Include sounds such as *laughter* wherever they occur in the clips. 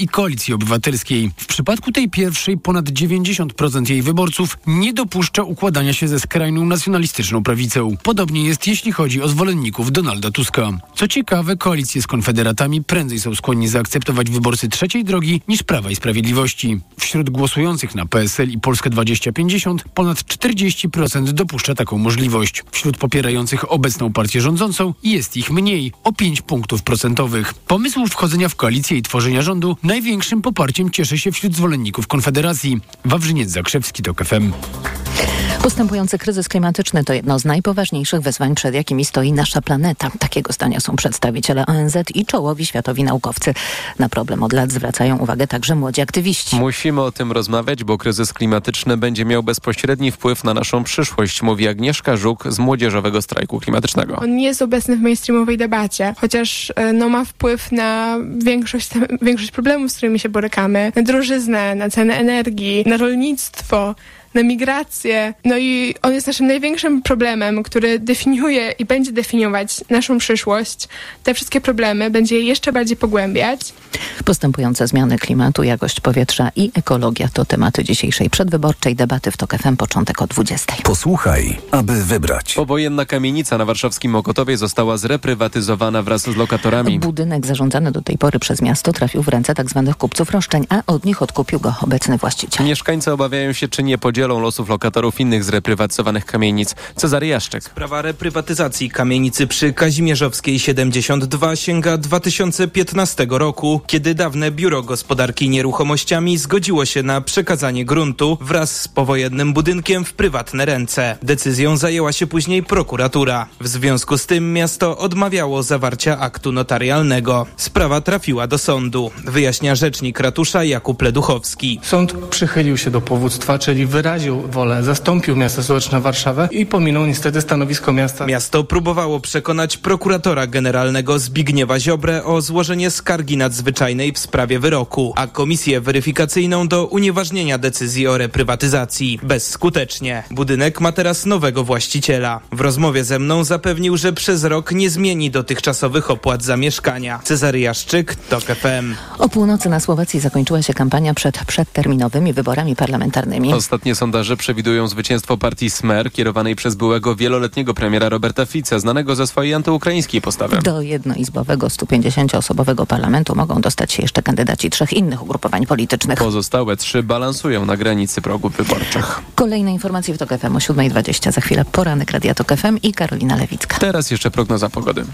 I Koalicji Obywatelskiej. W przypadku tej pierwszej ponad 90% jej wyborców nie dopuszcza układania się ze skrajną nacjonalistyczną prawicą. Podobnie jest jeśli chodzi o zwolenników Donalda Tuska. Co ciekawe, koalicje z konfederatami prędzej są skłonni zaakceptować wyborcy trzeciej drogi niż Prawa i Sprawiedliwości. Wśród głosujących na PSL i Polskę 2050 ponad 40% dopuszcza taką możliwość. Wśród popierających obecną partię rządzącą jest ich mniej, o 5 punktów procentowych. Pomysł wchodzenia w koalicję i tworzenia rządu największym poparciem cieszy się wśród zwolenników Konfederacji. Wawrzyniec Zakrzewski to KFM. Postępujący kryzys klimatyczny to jedno z najpoważniejszych wyzwań, przed jakimi stoi nasza planeta. Takiego zdania są przedstawiciele ONZ i czołowi światowi naukowcy. Na problem od lat zwracają uwagę także młodzi aktywiści. Musimy o tym rozmawiać, bo kryzys klimatyczny będzie miał bezpośredni wpływ na naszą przyszłość, mówi Agnieszka Żuk z Młodzieżowego Strajku Klimatycznego. On nie jest obecny w mainstreamowej debacie, chociaż e, no, ma wpływ na większość, większość problemów, z którymi się borykamy. Na drożyznę, na cenę energii, na rolnictwo, na migrację. No i on jest naszym największym problemem, który definiuje i będzie definiować naszą przyszłość. Te wszystkie problemy będzie je jeszcze bardziej pogłębiać. Postępujące zmiany klimatu, jakość powietrza i ekologia to tematy dzisiejszej przedwyborczej debaty w TOK FM początek o 20. Posłuchaj, aby wybrać. Powojenna kamienica na warszawskim Mokotowie została zreprywatyzowana wraz z lokatorami. Budynek zarządzany do tej pory przez miasto trafił w ręce tzw. Tak kupców roszczeń, a od nich odkupił go obecny właściciel. Mieszkańcy obawiają się, czy nie podzielą losów lokatorów innych zreprywatyzowanych kamienic. Cezary Jaszczek. Sprawa reprywatyzacji kamienicy przy Kazimierzowskiej 72 sięga 2015 roku, kiedy dawne Biuro Gospodarki Nieruchomościami zgodziło się na przekazanie gruntu wraz z powojennym budynkiem w prywatne ręce. Decyzją zajęła się później prokuratura. W związku z tym miasto odmawiało zawarcia aktu notarialnego. Sprawa trafiła do sądu, wyjaśnia rzecznik ratusza Jakub Leduchowski. Sąd przychylił się do powództwa, czyli wyraził wolę, zastąpił miasto stołeczne Warszawę i pominął niestety stanowisko miasta. Miasto próbowało przekonać prokuratora generalnego Zbigniewa Ziobrę o złożenie skargi nadzwyczajnej w sprawie wyroku, a komisję weryfikacyjną do unieważnienia decyzji o reprywatyzacji. Bezskutecznie. Budynek ma teraz nowego właściciela. W rozmowie ze mną zapewnił, że przez rok nie zmieni dotychczasowych opłat za mieszkania. Cezary Jaszczyk, TOK FM. O północy na Słowacji zakończyła się kampania przed przedterminowymi wyborami parlamentarnymi. Ostatnie sondaże przewidują zwycięstwo partii Smer, kierowanej przez byłego wieloletniego premiera Roberta Fica, znanego ze swojej antyukraińskiej postawy. Do jednoizbowego 150-osobowego parlamentu mogą dostać się jeszcze kandydaci trzech innych ugrupowań politycznych. Pozostałe trzy balansują na granicy progów wyborczych. Kolejne informacje w TOK FM o 7.20. Za chwilę poranek Radia TOK FM i Karolina Lewicka. Teraz jeszcze prognoza pogody.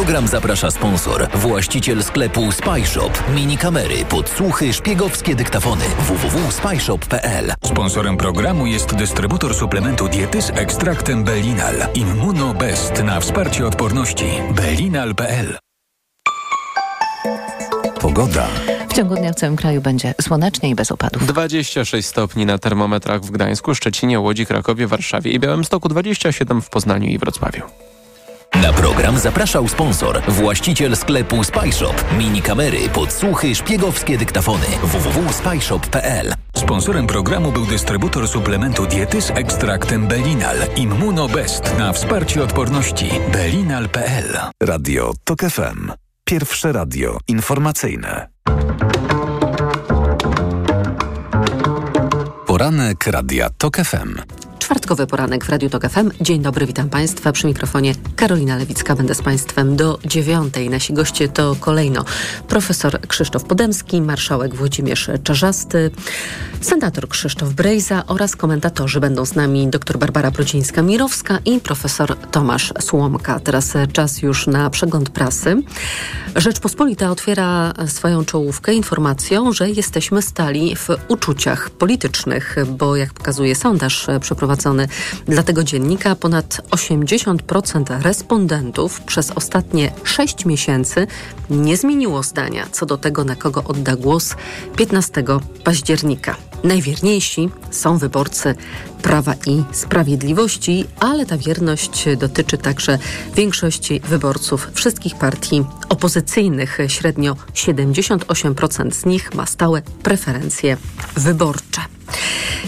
Program zaprasza sponsor, właściciel sklepu Spyshop. Mini kamery, podsłuchy, szpiegowskie dyktafony. www.spyshop.pl Sponsorem programu jest dystrybutor suplementu diety z ekstraktem Belinal. Immunobest na wsparcie odporności. Belinal.pl Pogoda. W ciągu dnia w całym kraju będzie słonecznie i bez opadów. 26 stopni na termometrach w Gdańsku, Szczecinie, Łodzi, Krakowie, Warszawie i Białymstoku, 27 w Poznaniu i Wrocławiu. Na program zapraszał sponsor, właściciel sklepu Spyshop. Mini kamery, podsłuchy, szpiegowskie dyktafony. www.spyshop.pl Sponsorem programu był dystrybutor suplementu diety z ekstraktem Belinal. Immunobest na wsparcie odporności. Belinal.pl Radio TOK FM. Pierwsze radio informacyjne. Poranek Radia TOK FM. Czwartkowy poranek w Radiu Tok FM. Dzień dobry, witam Państwa. Przy mikrofonie Karolina Lewicka. Będę z Państwem do dziewiątej. Nasi goście to kolejno profesor Krzysztof Podemski, marszałek Włodzimierz Czarzasty, senator Krzysztof Brejza oraz komentatorzy. Będą z nami dr Barbara Procińska-Mirowska i profesor Tomasz Słomka. Teraz czas już na przegląd prasy. Rzeczpospolita otwiera swoją czołówkę informacją, że jesteśmy stali w uczuciach politycznych, bo jak pokazuje sondaż przeprowadzony dla tego dziennika, ponad 80% respondentów przez ostatnie 6 miesięcy nie zmieniło zdania co do tego, na kogo odda głos 15 października. Najwierniejsi są wyborcy Prawa i Sprawiedliwości, ale ta wierność dotyczy także większości wyborców wszystkich partii opozycyjnych. Średnio 78% z nich ma stałe preferencje wyborcze.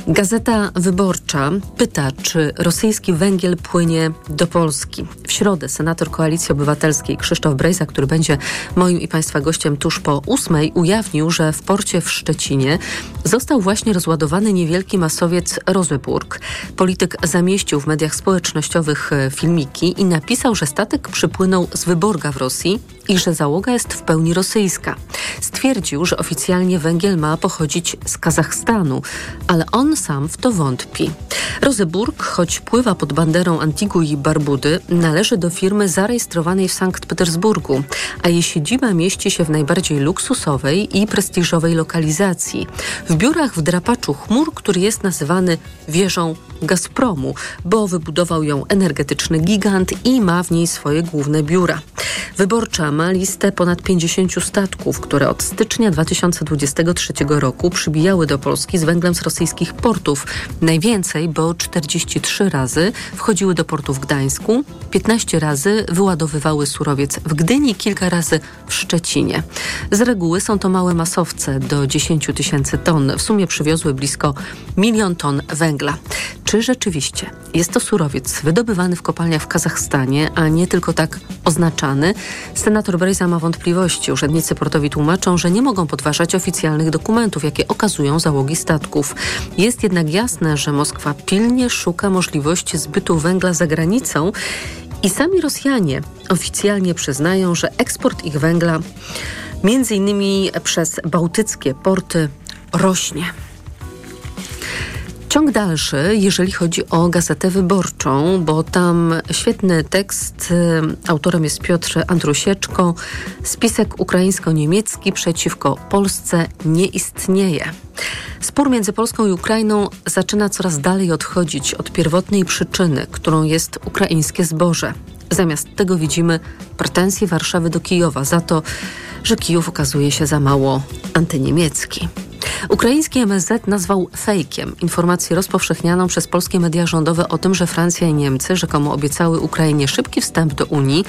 Gazeta Wyborcza pyta, czy rosyjski węgiel płynie do Polski. W środę senator Koalicji Obywatelskiej Krzysztof Brejza, który będzie moim i Państwa gościem tuż po ósmej, ujawnił, że w porcie w Szczecinie został właśnie rozładowany niewielki masowiec Rozeburg. Polityk zamieścił w mediach społecznościowych e, filmiki i napisał, że statek przypłynął z Wyborga w Rosji i że załoga jest w pełni rosyjska. Stwierdził, że oficjalnie węgiel ma pochodzić z Kazachstanu, ale on sam w to wątpi. Rozeburg, choć pływa pod banderą Antigui i Barbudy, należy do firmy zarejestrowanej w Sankt Petersburgu, a jej siedziba mieści się w najbardziej luksusowej i prestiżowej lokalizacji. W biurach w drapaczu chmur, który jest nazywany wieżą Gazpromu, bo wybudował ją energetyczny gigant i ma w niej swoje główne biura. Wyborcza ma listę ponad 50 statków, które od stycznia 2023 roku przybijały do Polski z węglem z rosyjskich portów. Najwięcej, bo 43 razy wchodziły do portu w Gdańsku, 15 razy wyładowywały surowiec w Gdyni, kilka razy w Szczecinie. Z reguły są to małe masowce do 10 tysięcy ton. W sumie przywiozły blisko milion ton węgla. Czy rzeczywiście jest to surowiec wydobywany w kopalniach w Kazachstanie, a nie tylko tak oznaczany? Senator Brejza ma wątpliwości. Urzędnicy portowi tłumaczą, że nie mogą podważać oficjalnych dokumentów, jakie okazują załogi statków. Jest jednak jasne, że Moskwa pilnie szuka możliwości zbytu węgla za granicą i sami Rosjanie oficjalnie przyznają, że eksport ich węgla między innymi przez bałtyckie porty rośnie. Ciąg dalszy, jeżeli chodzi o Gazetę Wyborczą, bo tam świetny tekst, y, autorem jest Piotr Andrusieczko. Spisek ukraińsko-niemiecki przeciwko Polsce nie istnieje. Spór między Polską i Ukrainą zaczyna coraz dalej odchodzić od pierwotnej przyczyny, którą jest ukraińskie zboże. Zamiast tego widzimy pretensje Warszawy do Kijowa za to, że Kijów okazuje się za mało antyniemiecki. Ukraiński MSZ nazwał fejkiem informację rozpowszechnianą przez polskie media rządowe o tym, że Francja i Niemcy rzekomo obiecały Ukrainie szybki wstęp do Unii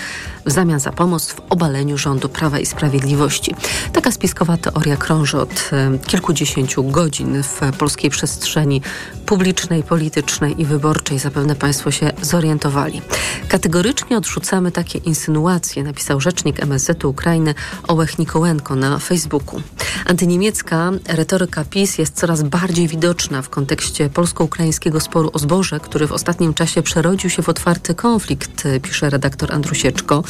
w zamian za pomoc w obaleniu rządu Prawa i Sprawiedliwości. Taka spiskowa teoria krąży od e, kilkudziesięciu godzin w polskiej przestrzeni publicznej, politycznej i wyborczej. Zapewne Państwo się zorientowali. Kategorycznie odrzucamy takie insynuacje, napisał rzecznik MSZ Ukrainy Ołech Nikołenko na Facebooku. Antyniemiecka retoryka PiS jest coraz bardziej widoczna w kontekście polsko-ukraińskiego sporu o zboże, który w ostatnim czasie przerodził się w otwarty konflikt, pisze redaktor Andrusieczko.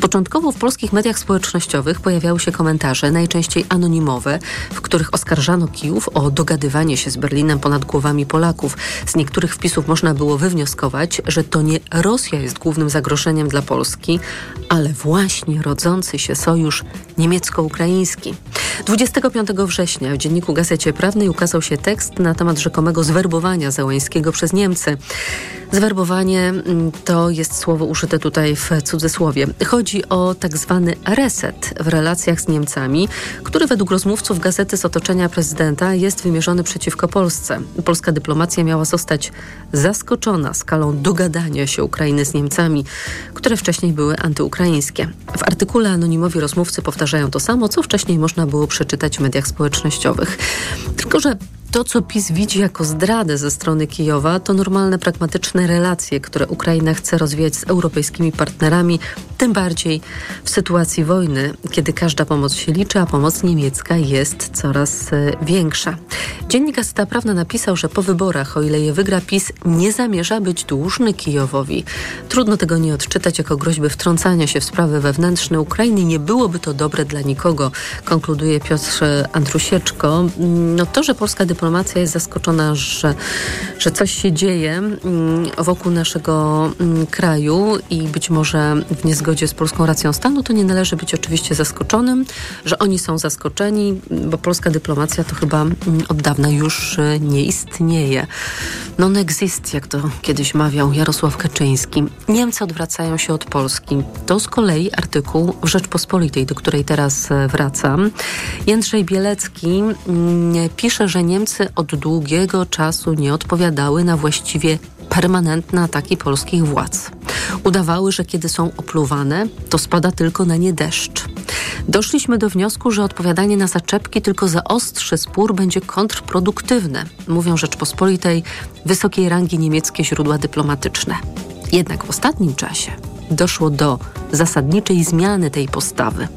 Początkowo w polskich mediach społecznościowych pojawiały się komentarze, najczęściej anonimowe, w których oskarżano Kijów o dogadywanie się z Berlinem ponad głowami Polaków. Z niektórych wpisów można było wywnioskować, że to nie Rosja jest głównym zagrożeniem dla Polski, ale właśnie rodzący się sojusz niemiecko-ukraiński. 25 września w dzienniku Gazecie Prawnej ukazał się tekst na temat rzekomego zwerbowania Załęskiego przez Niemcy. Zwerbowanie mm, to jest słowo użyte tutaj w cudzysłowie. Chodzi o tak zwany reset w relacjach z Niemcami, który według rozmówców gazety z otoczenia prezydenta jest wymierzony przeciwko Polsce. Polska dyplomacja miała zostać zaskoczona skalą dogadania się Ukrainy z Niemcami, które wcześniej były antyukraińskie. W artykule anonimowi rozmówcy powtarzają to samo, co wcześniej można było przeczytać w mediach społecznościowych. Tylko, że to, co PiS widzi jako zdradę ze strony Kijowa, to normalne, pragmatyczne relacje, które Ukraina chce rozwijać z europejskimi partnerami, tym bardziej w sytuacji wojny, kiedy każda pomoc się liczy, a pomoc niemiecka jest coraz e, większa. Dziennik Gazeta Prawna napisał, że po wyborach, o ile je wygra PiS, nie zamierza być dłużny Kijowowi. Trudno tego nie odczytać jako groźby wtrącania się w sprawy wewnętrzne Ukrainy. Nie byłoby to dobre dla nikogo, konkluduje Piotr Andrusieczko. No to, że polska dyplomacja jest zaskoczona, że, że coś się dzieje mm, wokół naszego mm, kraju i być może w niezgodzie zgodzie z polską racją stanu, to nie należy być oczywiście zaskoczonym, że oni są zaskoczeni, bo polska dyplomacja to chyba mm, od dawna już e, nie istnieje. Non exist, jak to kiedyś mawiał Jarosław Kaczyński. Niemcy odwracają się od Polski. To z kolei artykuł w Rzeczpospolitej, do której teraz e, wracam. Jędrzej Bielecki pisze, że Niemcy od długiego czasu nie odpowiadały na właściwie permanentne ataki polskich władz. Udawały, że kiedy są opluwane, to spada tylko na nie deszcz. Doszliśmy do wniosku, że odpowiadanie na zaczepki tylko zaostrzy spór będzie kontrproduktywne, mówią Rzeczpospolitej wysokiej rangi niemieckie źródła dyplomatyczne. Jednak w ostatnim czasie doszło do zasadniczej zmiany tej postawy.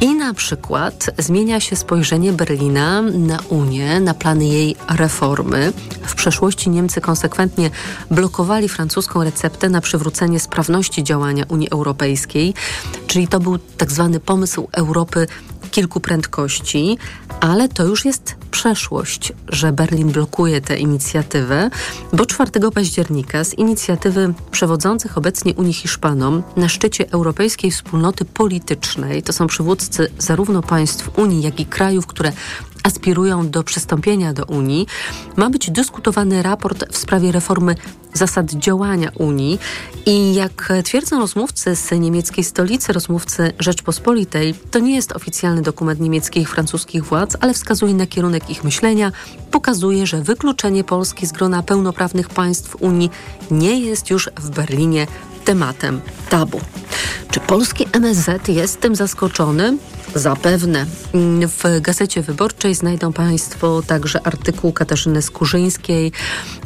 I na przykład zmienia się spojrzenie Berlina na Unię, na plany jej reformy. W przeszłości Niemcy konsekwentnie blokowali francuską receptę na przywrócenie sprawności działania Unii Europejskiej, czyli to był tak zwany pomysł Europy kilku prędkości, ale to już jest przeszłość, że Berlin blokuje tę inicjatywę, bo 4 października z inicjatywy przewodzących obecnie Unii Hiszpanom na szczycie Europejskiej Wspólnoty Politycznej, to są przywódcy zarówno państw Unii, jak i krajów, które aspirują do przystąpienia do Unii, ma być dyskutowany raport w sprawie reformy zasad działania Unii. I jak twierdzą rozmówcy z niemieckiej stolicy, rozmówcy Rzeczpospolitej, to nie jest oficjalny dokument niemieckich i francuskich władz, ale wskazuje na kierunek ich myślenia, pokazuje, że wykluczenie Polski z grona pełnoprawnych państw Unii nie jest już w Berlinie tematem tabu. Czy polski MSZ jest tym zaskoczony? Zapewne. W Gazecie Wyborczej znajdą Państwo także artykuł Katarzyny Skurzyńskiej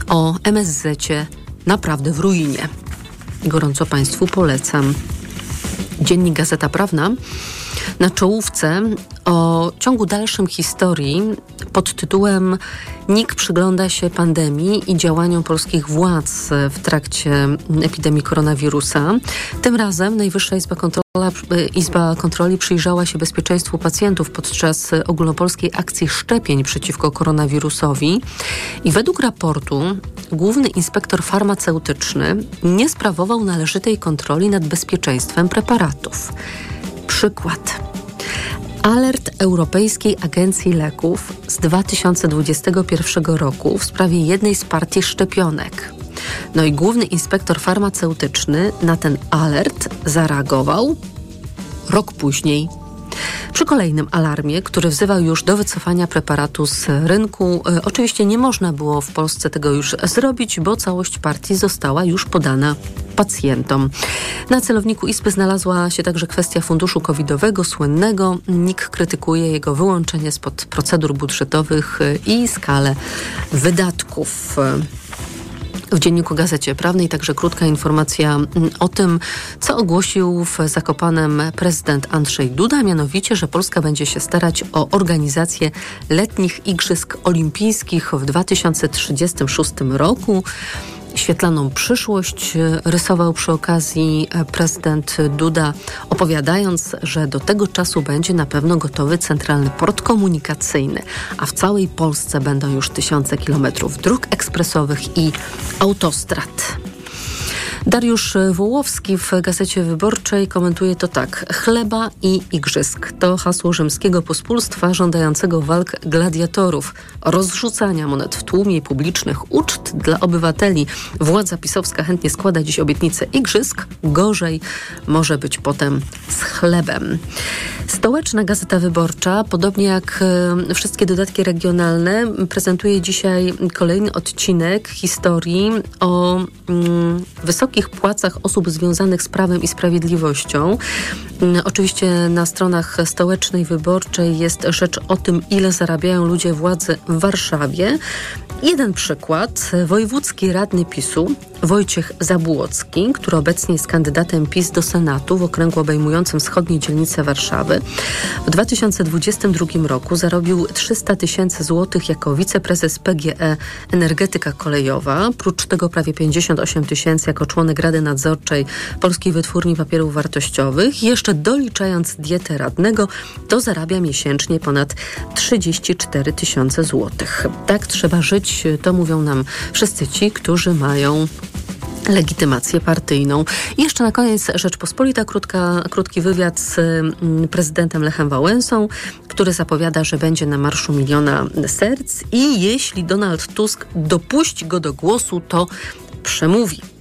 o MSZ naprawdę w ruinie. Gorąco Państwu polecam. Dziennik Gazeta Prawna na czołówce o ciągu dalszym historii pod tytułem NIK przygląda się pandemii i działaniom polskich władz w trakcie epidemii koronawirusa. Tym razem Najwyższa Izba, Kontrola, Izba Kontroli przyjrzała się bezpieczeństwu pacjentów podczas ogólnopolskiej akcji szczepień przeciwko koronawirusowi i według raportu główny inspektor farmaceutyczny nie sprawował należytej kontroli nad bezpieczeństwem preparatów. Przykład. Alert Europejskiej Agencji Leków z 2021 roku w sprawie jednej z partii szczepionek. No i główny inspektor farmaceutyczny na ten alert zareagował rok później przy kolejnym alarmie, który wzywał już do wycofania preparatu z rynku, e, oczywiście nie można było w Polsce tego już zrobić, bo całość partii została już podana pacjentom. Na celowniku Izby znalazła się także kwestia funduszu covidowego, słynnego. NIK krytykuje jego wyłączenie spod procedur budżetowych e, i skalę wydatków w Dzienniku Gazecie Prawnej także krótka informacja mm, o tym, co ogłosił w Zakopanem prezydent Andrzej Duda, mianowicie, że Polska będzie się starać o organizację letnich Igrzysk Olimpijskich w 2036 roku świetlaną przyszłość rysował przy okazji prezydent Duda, opowiadając, że do tego czasu będzie na pewno gotowy centralny port komunikacyjny, a w całej Polsce będą już tysiące kilometrów dróg ekspresowych i autostrad. Dariusz Wołowski w Gazecie Wyborczej komentuje to tak. Chleba i igrzysk to hasło rzymskiego pospólstwa żądającego walk gladiatorów, rozrzucania monet w tłumie publicznych uczt dla obywateli. Władza pisowska chętnie składa dziś obietnicę igrzysk. Gorzej może być potem z chlebem. Stołeczna Gazeta Wyborcza, podobnie jak wszystkie dodatki regionalne, prezentuje dzisiaj kolejny odcinek historii o mm, wysokich płacach osób związanych z prawem i sprawiedliwością. Mm, oczywiście na stronach stołecznej wyborczej jest rzecz o tym, ile zarabiają ludzie władzy w Warszawie. Jeden przykład. Wojewódzki radny PiSu Wojciech Zabłocki, który obecnie jest kandydatem PiS do Senatu w okręgu obejmującym wschodnie dzielnice Warszawy, w 2022 roku zarobił 300 tysięcy złotych jako wiceprezes PGE Energetyka Kolejowa, prócz tego prawie 58 tysięcy jako członek Rady Nadzorczej Polskiej Wytwórni Papierów Wartościowych. Jeszcze doliczając dietę radnego, to zarabia miesięcznie ponad 34 tysiące złotych. Tak trzeba żyć, to mówią nam wszyscy ci, którzy mają legitymację partyjną. I jeszcze na koniec Rzeczpospolita, krótka, krótki wywiad z mm, prezydentem Lechem Wałęsą, który zapowiada, że będzie na Marszu Miliona Serc i jeśli Donald Tusk dopuści go do głosu, to przemówi.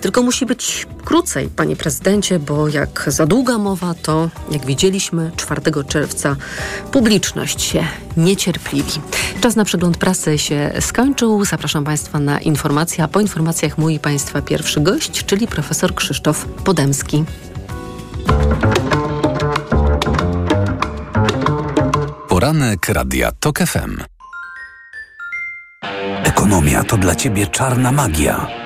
Tylko musi być krócej, panie prezydencie, bo jak za długa mowa, to jak widzieliśmy 4 czerwca publiczność się niecierpliwi. Czas na przegląd prasy się skończył. Zapraszam państwa na informacje, a po informacjach mój państwa pierwszy gość, czyli profesor Krzysztof Podemski. Poranek Radia TOK FM. Ekonomia to dla Ciebie czarna magia.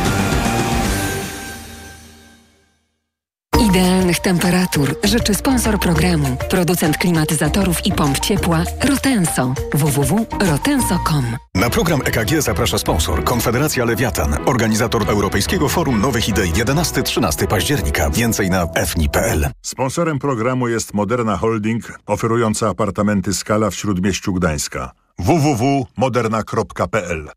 Idealnych temperatur życzy sponsor programu, producent klimatyzatorów i pomp ciepła Rotenso. www.rotenso.com Na program EKG zaprasza sponsor Konfederacja Lewiatan, organizator Europejskiego Forum Nowych Idei 11-13 października. Więcej na fni.pl. Sponsorem programu jest Moderna Holding, oferująca apartamenty Skala w Śródmieściu Gdańska. www.moderna.pl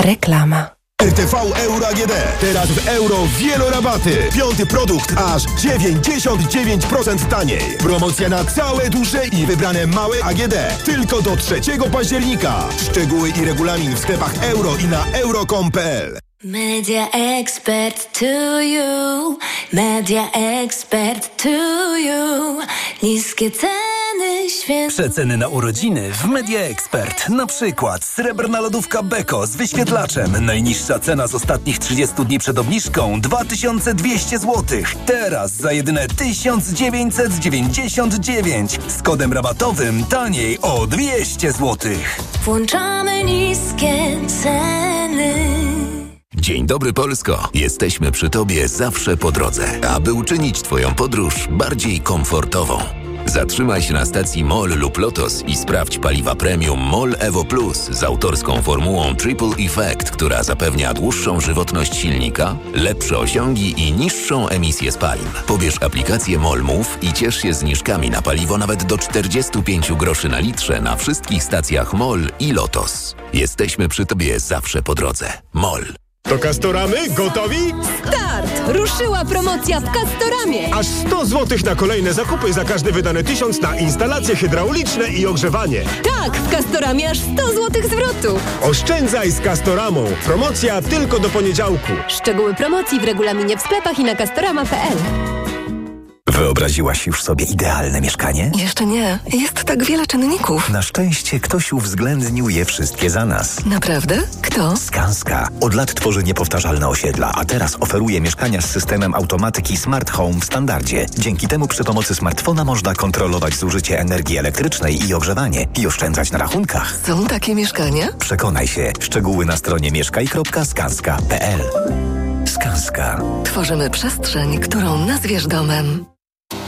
Reklama. RTV Euro AGD. Teraz w euro wielorabaty. Piąty produkt aż 99% taniej. Promocja na całe duże i wybrane małe AGD. Tylko do 3 października. Szczegóły i regulamin w sklepach euro i na euro.com.pl. Media expert to you. Media expert to you. Niskie ceny. Przeceny na urodziny w Media Expert. Na przykład srebrna lodówka Beko z wyświetlaczem. Najniższa cena z ostatnich 30 dni przed obniżką 2200 zł. Teraz za jedyne 1999. Z kodem rabatowym taniej o 200 zł. Włączamy niskie ceny. Dzień dobry Polsko! Jesteśmy przy Tobie zawsze po drodze, aby uczynić Twoją podróż bardziej komfortową. Zatrzymaj się na stacji MOL lub LOTOS i sprawdź paliwa premium MOL Evo Plus z autorską formułą Triple Effect, która zapewnia dłuższą żywotność silnika, lepsze osiągi i niższą emisję spalin. Pobierz aplikację MOL Move i ciesz się zniżkami na paliwo nawet do 45 groszy na litrze na wszystkich stacjach MOL i LOTOS. Jesteśmy przy Tobie zawsze po drodze. MOL. To Kastoramy? Gotowi? Start! Ruszyła promocja w Castoramie! Aż 100 zł na kolejne zakupy za każdy wydany tysiąc na instalacje hydrauliczne i ogrzewanie. Tak, w Castoramie aż 100 zł zwrotu! Oszczędzaj z Kastoramą. Promocja tylko do poniedziałku. Szczegóły promocji w regulaminie w sklepach i na castorama.pl Wyobraziłaś już sobie idealne mieszkanie? Jeszcze nie. Jest tak wiele czynników. Na szczęście ktoś uwzględnił je wszystkie za nas. Naprawdę? Kto? Skanska. Od lat tworzy niepowtarzalne osiedla, a teraz oferuje mieszkania z systemem automatyki Smart Home w standardzie. Dzięki temu przy pomocy smartfona można kontrolować zużycie energii elektrycznej i ogrzewanie i oszczędzać na rachunkach. Są takie mieszkania? Przekonaj się. Szczegóły na stronie mieszkaj.skanska.pl Skanska. Tworzymy przestrzeń, którą nazwiesz domem.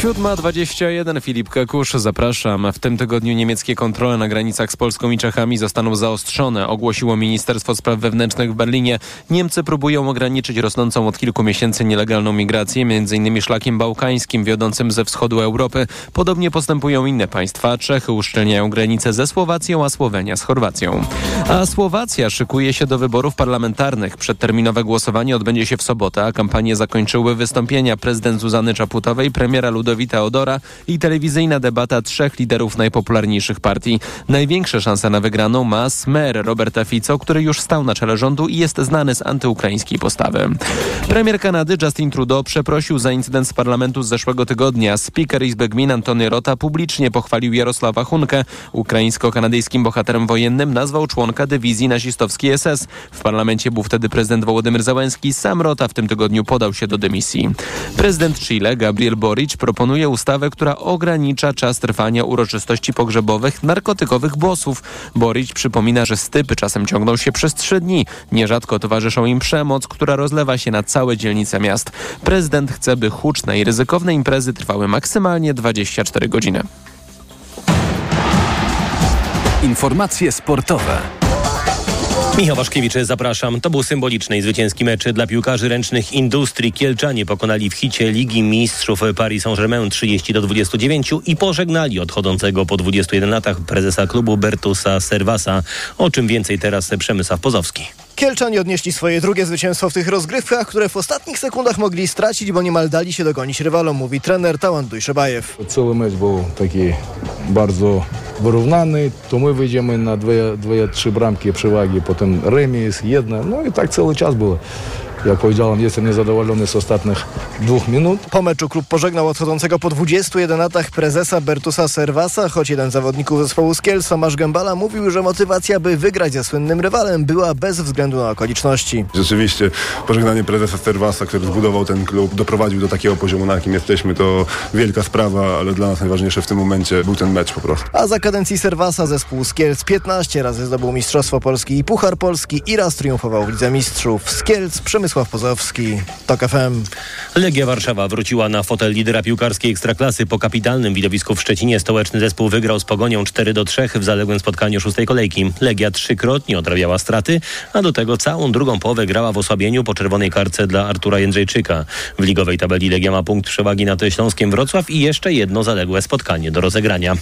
7.21 Filip Kakusz, zapraszam. W tym tygodniu niemieckie kontrole na granicach z Polską i Czechami zostaną zaostrzone, ogłosiło Ministerstwo Spraw Wewnętrznych w Berlinie. Niemcy próbują ograniczyć rosnącą od kilku miesięcy nielegalną migrację, m.in. szlakiem bałkańskim wiodącym ze wschodu Europy. Podobnie postępują inne państwa. Czechy uszczelniają granice ze Słowacją, a Słowenia z Chorwacją. A Słowacja szykuje się do wyborów parlamentarnych. Przedterminowe głosowanie odbędzie się w sobotę, a kampanię zakończyły wystąpienia prezydent Zuzany Czaputowej, premiera Ludowita Odora i telewizyjna debata trzech liderów najpopularniejszych partii. Największe szanse na wygraną ma Smer Roberta Fico, który już stał na czele rządu i jest znany z antyukraińskiej postawy. Premier Kanady Justin Trudeau przeprosił za incydent z parlamentu z zeszłego tygodnia. Speaker Izby Gmin Antony Rota publicznie pochwalił Jarosława Hunkę. Ukraińsko-kanadyjskim bohaterem wojennym nazwał członka dywizji nazistowskiej SS. W parlamencie był wtedy prezydent Wołodymyr Załęski. Sam Rota w tym tygodniu podał się do dymisji. Prezydent Chile Gabriel Boric proponuje ustawę, która ogranicza czas trwania uroczystości pogrzebowych narkotykowych bossów. Boric przypomina, że stypy czasem ciągną się przez trzy dni. Nierzadko towarzyszą im przemoc, która rozlewa się na całe dzielnice miast. Prezydent chce, by huczne i ryzykowne imprezy trwały maksymalnie 24 godziny. Informacje sportowe. Michał Waszkiewicz, zapraszam. To był symboliczny i zwycięski mecz dla piłkarzy ręcznych Industrii. Kielczanie pokonali w hicie Ligi Mistrzów Paris Saint-Germain 30 do 29 i pożegnali odchodzącego po 21 latach prezesa klubu Bertusa Servasa. O czym więcej teraz Przemysław Pozowski. Kielczanie odnieśli swoje drugie zwycięstwo w tych rozgrywkach, które w ostatnich sekundach mogli stracić, bo niemal dali się dogonić rywalom, mówi trener Tałant Dujszebajew. Cały mecz był taki bardzo wyrównany, to my wyjdziemy na dwie, dwie trzy bramki przewagi, potem remis, jedna, no i tak cały czas było. Jak powiedziałem, jestem niezadowolony z ostatnich dwóch minut. Po meczu klub pożegnał odchodzącego po 21 latach prezesa Bertusa Servasa, choć jeden z zawodników zespołu z Kiel, Tomasz Gębala, mówił, że motywacja, by wygrać ze słynnym rywalem, była bez względu na okoliczności. Rzeczywiście pożegnanie prezesa Servasa, który zbudował ten klub, doprowadził do takiego poziomu, na jakim jesteśmy, to wielka sprawa, ale dla nas najważniejsze w tym momencie był ten mecz po prostu. A za kadencji Servasa zespół z Kielc 15 razy zdobył Mistrzostwo Polski i Puchar Polski i raz triumfował w Lidze Mistrzów. Z Kielc Przemysł Przemysław Pozowski, TOK FM. Legia Warszawa wróciła na fotel lidera piłkarskiej Ekstraklasy po kapitalnym widowisku w Szczecinie. Stołeczny zespół wygrał z Pogonią 4 do 3 w zaległym spotkaniu szóstej kolejki. Legia trzykrotnie odrabiała straty, a do tego całą drugą połowę grała w osłabieniu po czerwonej karce dla Artura Jędrzejczyka. W ligowej tabeli Legia ma punkt przewagi nad Śląskiem Wrocław i jeszcze jedno zaległe spotkanie do rozegrania.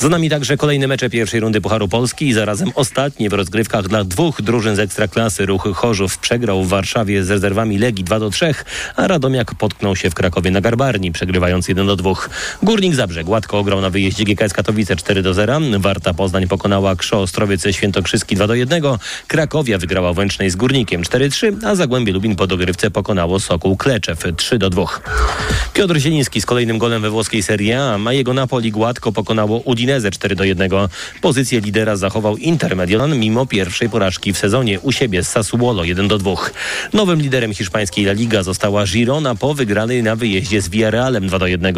Za nami także kolejne mecze pierwszej rundy Pucharu Polski i zarazem ostatnie w rozgrywkach dla dwóch drużyn z Ekstraklasy. Ruch Chorzów przegrał w Warszawie z rezerwami Legii 2 do 3, a Radomiak potknął się w Krakowie na Garbarni, przegrywając 1 do 2. Górnik Zabrze gładko ograł na wyjeździe GKS Katowice 4 do 0. Warta Poznań pokonała Krzo Ostrowiec Świętokrzyski 2 do 1. Krakowia wygrała w Łęcznej z Górnikiem 4-3, a Zagłębie Lubin po dogrywce pokonało Sokół Kleczew 3 do 2. Piotr Zieliński z kolejnym golem we włoskiej Serie A, a jego Napoli gładko pokonało Udinese 4 do 1. Pozycję lidera zachował Inter Mediolan mimo pierwszej porażki w sezonie u siebie z Sassuolo 1 do 2. Nowym liderem hiszpańskiej La Liga została Girona po wygranej na wyjeździe z Villarrealem 2 do 1.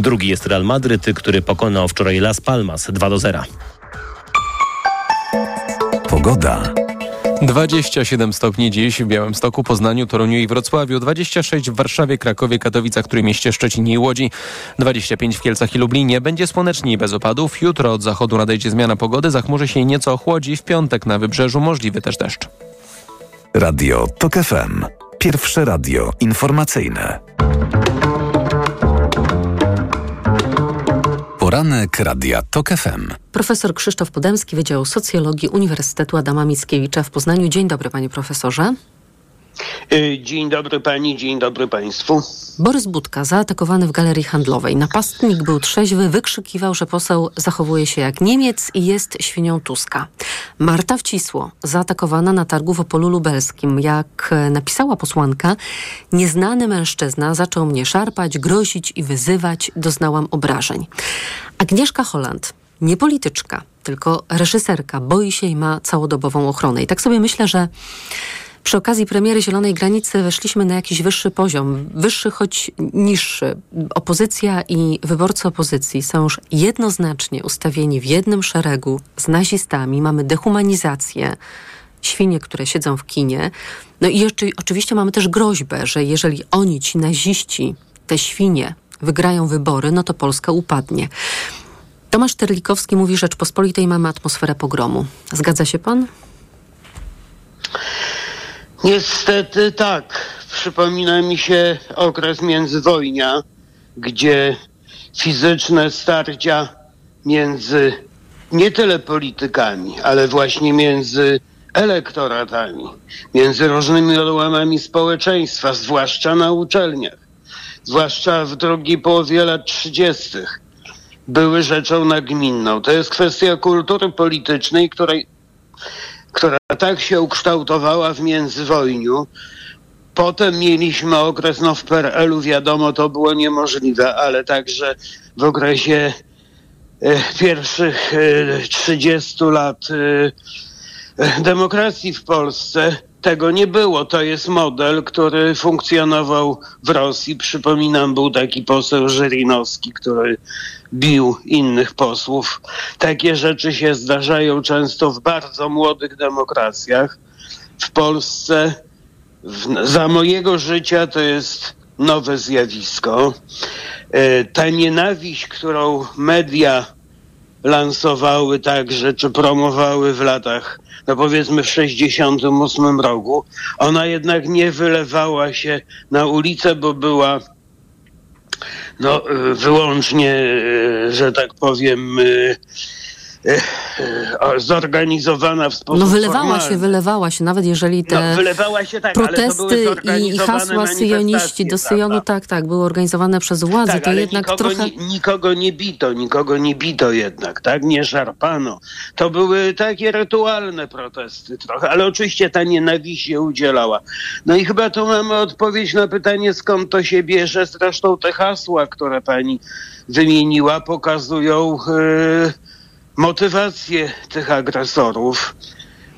Drugi jest Real Madryt, który pokonał wczoraj Las Palmas 2 do 0. Pogoda. 27 stopni dziś w Białymstoku, Poznaniu, Toruniu i Wrocławiu, 26 w Warszawie, Krakowie, Katowicach, Trójmieście, Szczecinie i Łodzi, 25 w Kielcach i Lublinie. Będzie słonecznie bez opadów. Jutro od zachodu nadejdzie zmiana pogody, zachmurzy się i nieco ochłodzi. W piątek na wybrzeżu możliwy też deszcz. Radio TOK FM. Pierwsze radio informacyjne. Poranek Radia TOK FM. Profesor Krzysztof Podemski, Wydział Socjologii Uniwersytetu Adama Mickiewicza w Poznaniu. Dzień dobry panie profesorze. Y, dzień dobry pani, dzień dobry państwu. Borys Budka, zaatakowany w galerii handlowej. Napastnik był trzeźwy, wykrzykiwał, że poseł zachowuje się jak Niemiec i jest świnią Tuska. Marta Wcisło, zaatakowana na targu w Opolu Lubelskim. Jak napisała posłanka, nieznany mężczyzna zaczął mnie szarpać, grozić i wyzywać. Doznałam obrażeń. Agnieszka Holland, nie polityczka, tylko reżyserka, boi się i ma całodobową ochronę. I tak sobie myślę, że przy okazji premiery Zielonej Granicy weszliśmy na jakiś wyższy poziom, wyższy choć niższy. Opozycja i wyborcy opozycji są już jednoznacznie ustawieni w jednym szeregu z nazistami. Mamy dehumanizację, świnie, które siedzą w kinie. No i jeszcze, oczywiście mamy też groźbę, że jeżeli oni, ci naziści, te świnie, wygrają wybory, no to Polska upadnie. Tomasz Terlikowski mówi, Rzeczpospolitej mamy atmosferę pogromu. Zgadza się pan? Niestety tak. Przypomina mi się okres międzywojnia, gdzie fizyczne starcia między nie tyle politykami, ale właśnie między elektoratami, między różnymi odłamami społeczeństwa, zwłaszcza na uczelniach, zwłaszcza w drugiej połowie lat 30., były rzeczą nagminną. To jest kwestia kultury politycznej, której która tak się ukształtowała w międzywojniu. Potem mieliśmy okres, no w PRL-u wiadomo, to było niemożliwe, ale także w okresie e, pierwszych e, 30 lat e, demokracji w Polsce tego nie było. To jest model, który funkcjonował w Rosji. Przypominam, był taki poseł Żyrinowski, który bił innych posłów. Takie rzeczy się zdarzają często w bardzo młodych demokracjach. W Polsce w, za mojego życia to jest nowe zjawisko. E, ta nienawiść, którą media lansowały także, czy promowały w latach, no powiedzmy w 68 roku, ona jednak nie wylewała się na ulicę, bo była no, y, wyłącznie, y, że tak powiem, y, zorganizowana w sposób No wylewała formalny. się, wylewała się, nawet jeżeli te No, wylewała się tak, ale to były protesty i, hasła syjoniści do Syjonu, tak, tak, były organizowane przez władze, Tak, to jednak nikogo, trochę... ni, nikogo nie bito, nikogo nie bito jednak, tak? Nie szarpano. To były takie rytualne protesty trochę, ale oczywiście ta nienawiść się udzielała. No i chyba tu mamy odpowiedź na pytanie, skąd to się bierze. Zresztą te hasła, które pani wymieniła, pokazują yy, motywację tych agresorów.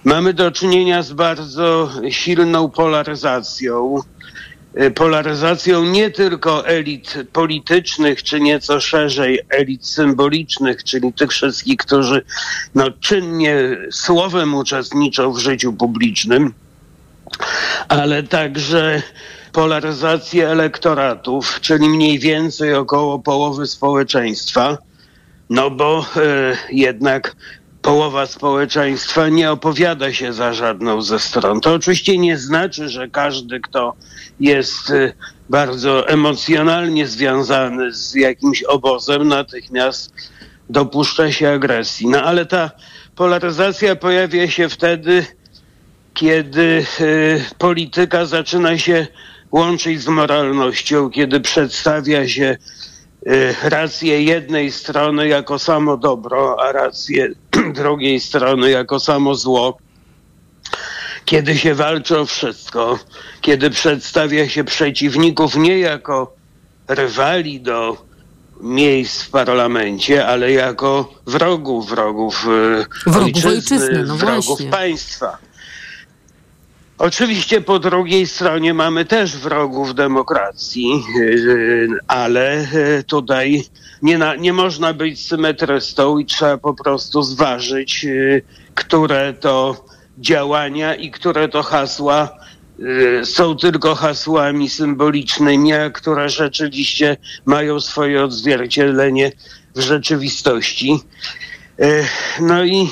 Mamy do czynienia z bardzo silną polaryzacją y, polaryzacją nie tylko elit politycznych, czy nieco szerzej elit symbolicznych, czyli tych wszystkich, którzy no, czynnie słowem uczestniczą w życiu publicznym, ale także polaryzację elektoratów, czyli mniej więcej około połowy społeczeństwa, no bo e, jednak połowa społeczeństwa nie opowiada się za żadną ze stron. To oczywiście nie znaczy, że każdy, kto jest e, bardzo emocjonalnie związany z jakimś obozem, natychmiast dopuszcza się agresji. No ale ta polaryzacja pojawia się wtedy, kiedy e, polityka zaczyna się łączyć z moralnością, kiedy przedstawia się rację jednej strony jako samo dobro, a rację *clears throat* drugiej strony jako samo zło. Kiedy się walczy o wszystko, kiedy przedstawia się przeciwników nie jako rywali do miejsc w parlamencie, ale jako wrogów, wrogów, e, Wrogów ojczyzny, no wrogów właśnie. państwa. Oczywiście po drugiej stronie mamy też wrogów demokracji, yy, ale yy, tutaj nie, na, nie można być symetrystą i trzeba po prostu zważyć, yy, które to działania i które to hasła są tylko hasłami symbolicznymi, a które rzeczywiście mają swoje odzwierciedlenie w rzeczywistości. No i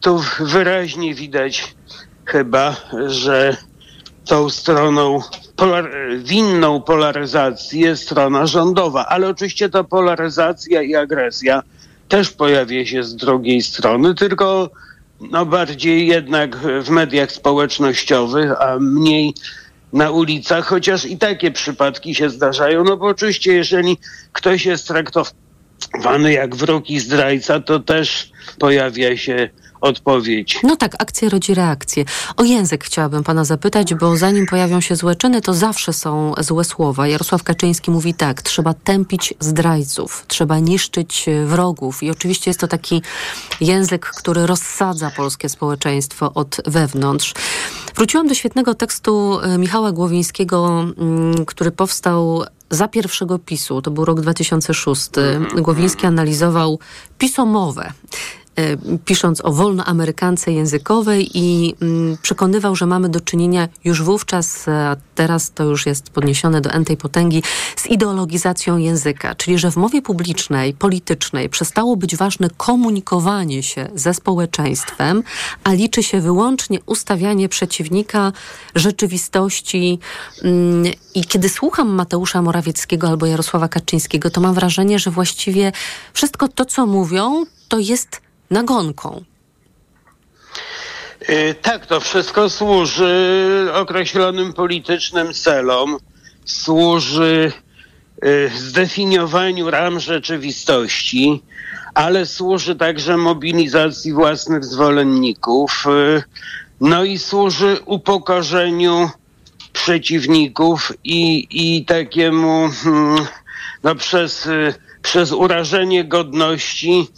tu wyraźnie widać chyba, że tą stroną polar winną polaryzacji jest strona rządowa, ale oczywiście ta polaryzacja i agresja też pojawia się z drugiej strony, tylko no bardziej jednak w mediach społecznościowych, a mniej na ulicach, chociaż i takie przypadki się zdarzają, no bo oczywiście jeżeli ktoś jest traktowany jak wróg i zdrajca, to też pojawia się odpowiedź. No tak, akcja rodzi reakcję. O język chciałabym pana zapytać, bo zanim pojawią się złe czyny, to zawsze są złe słowa. Jarosław Kaczyński mówi tak, trzeba tępić zdrajców, trzeba niszczyć e, wrogów i oczywiście jest to taki język, który rozsadza polskie społeczeństwo od wewnątrz. Wróciłam do świetnego tekstu e, Michała Głowińskiego, mm, który powstał za pierwszego PiSu, to był rok 2006. Głowiński analizował pisomowę e, pisząc o wolnoamerykance językowej i mm, przekonywał, że mamy do czynienia już wówczas, a teraz to już jest podniesione do entej potęgi, z ideologizacją języka, czyli że w mowie publicznej, politycznej przestało być ważne komunikowanie się ze społeczeństwem, a liczy się wyłącznie ustawianie przeciwnika rzeczywistości. Mm, I kiedy słucham Mateusza Morawieckiego albo Jarosława Kaczyńskiego, to mam wrażenie, że właściwie wszystko to, co mówią, to jest nagonką. Y, Tak, to wszystko służy określonym politycznym celom, służy y, zdefiniowaniu ram rzeczywistości, ale służy także mobilizacji własnych zwolenników, y, no i służy upokorzeniu przeciwników i, i takiemu hmm, no przez, przez urażenie godności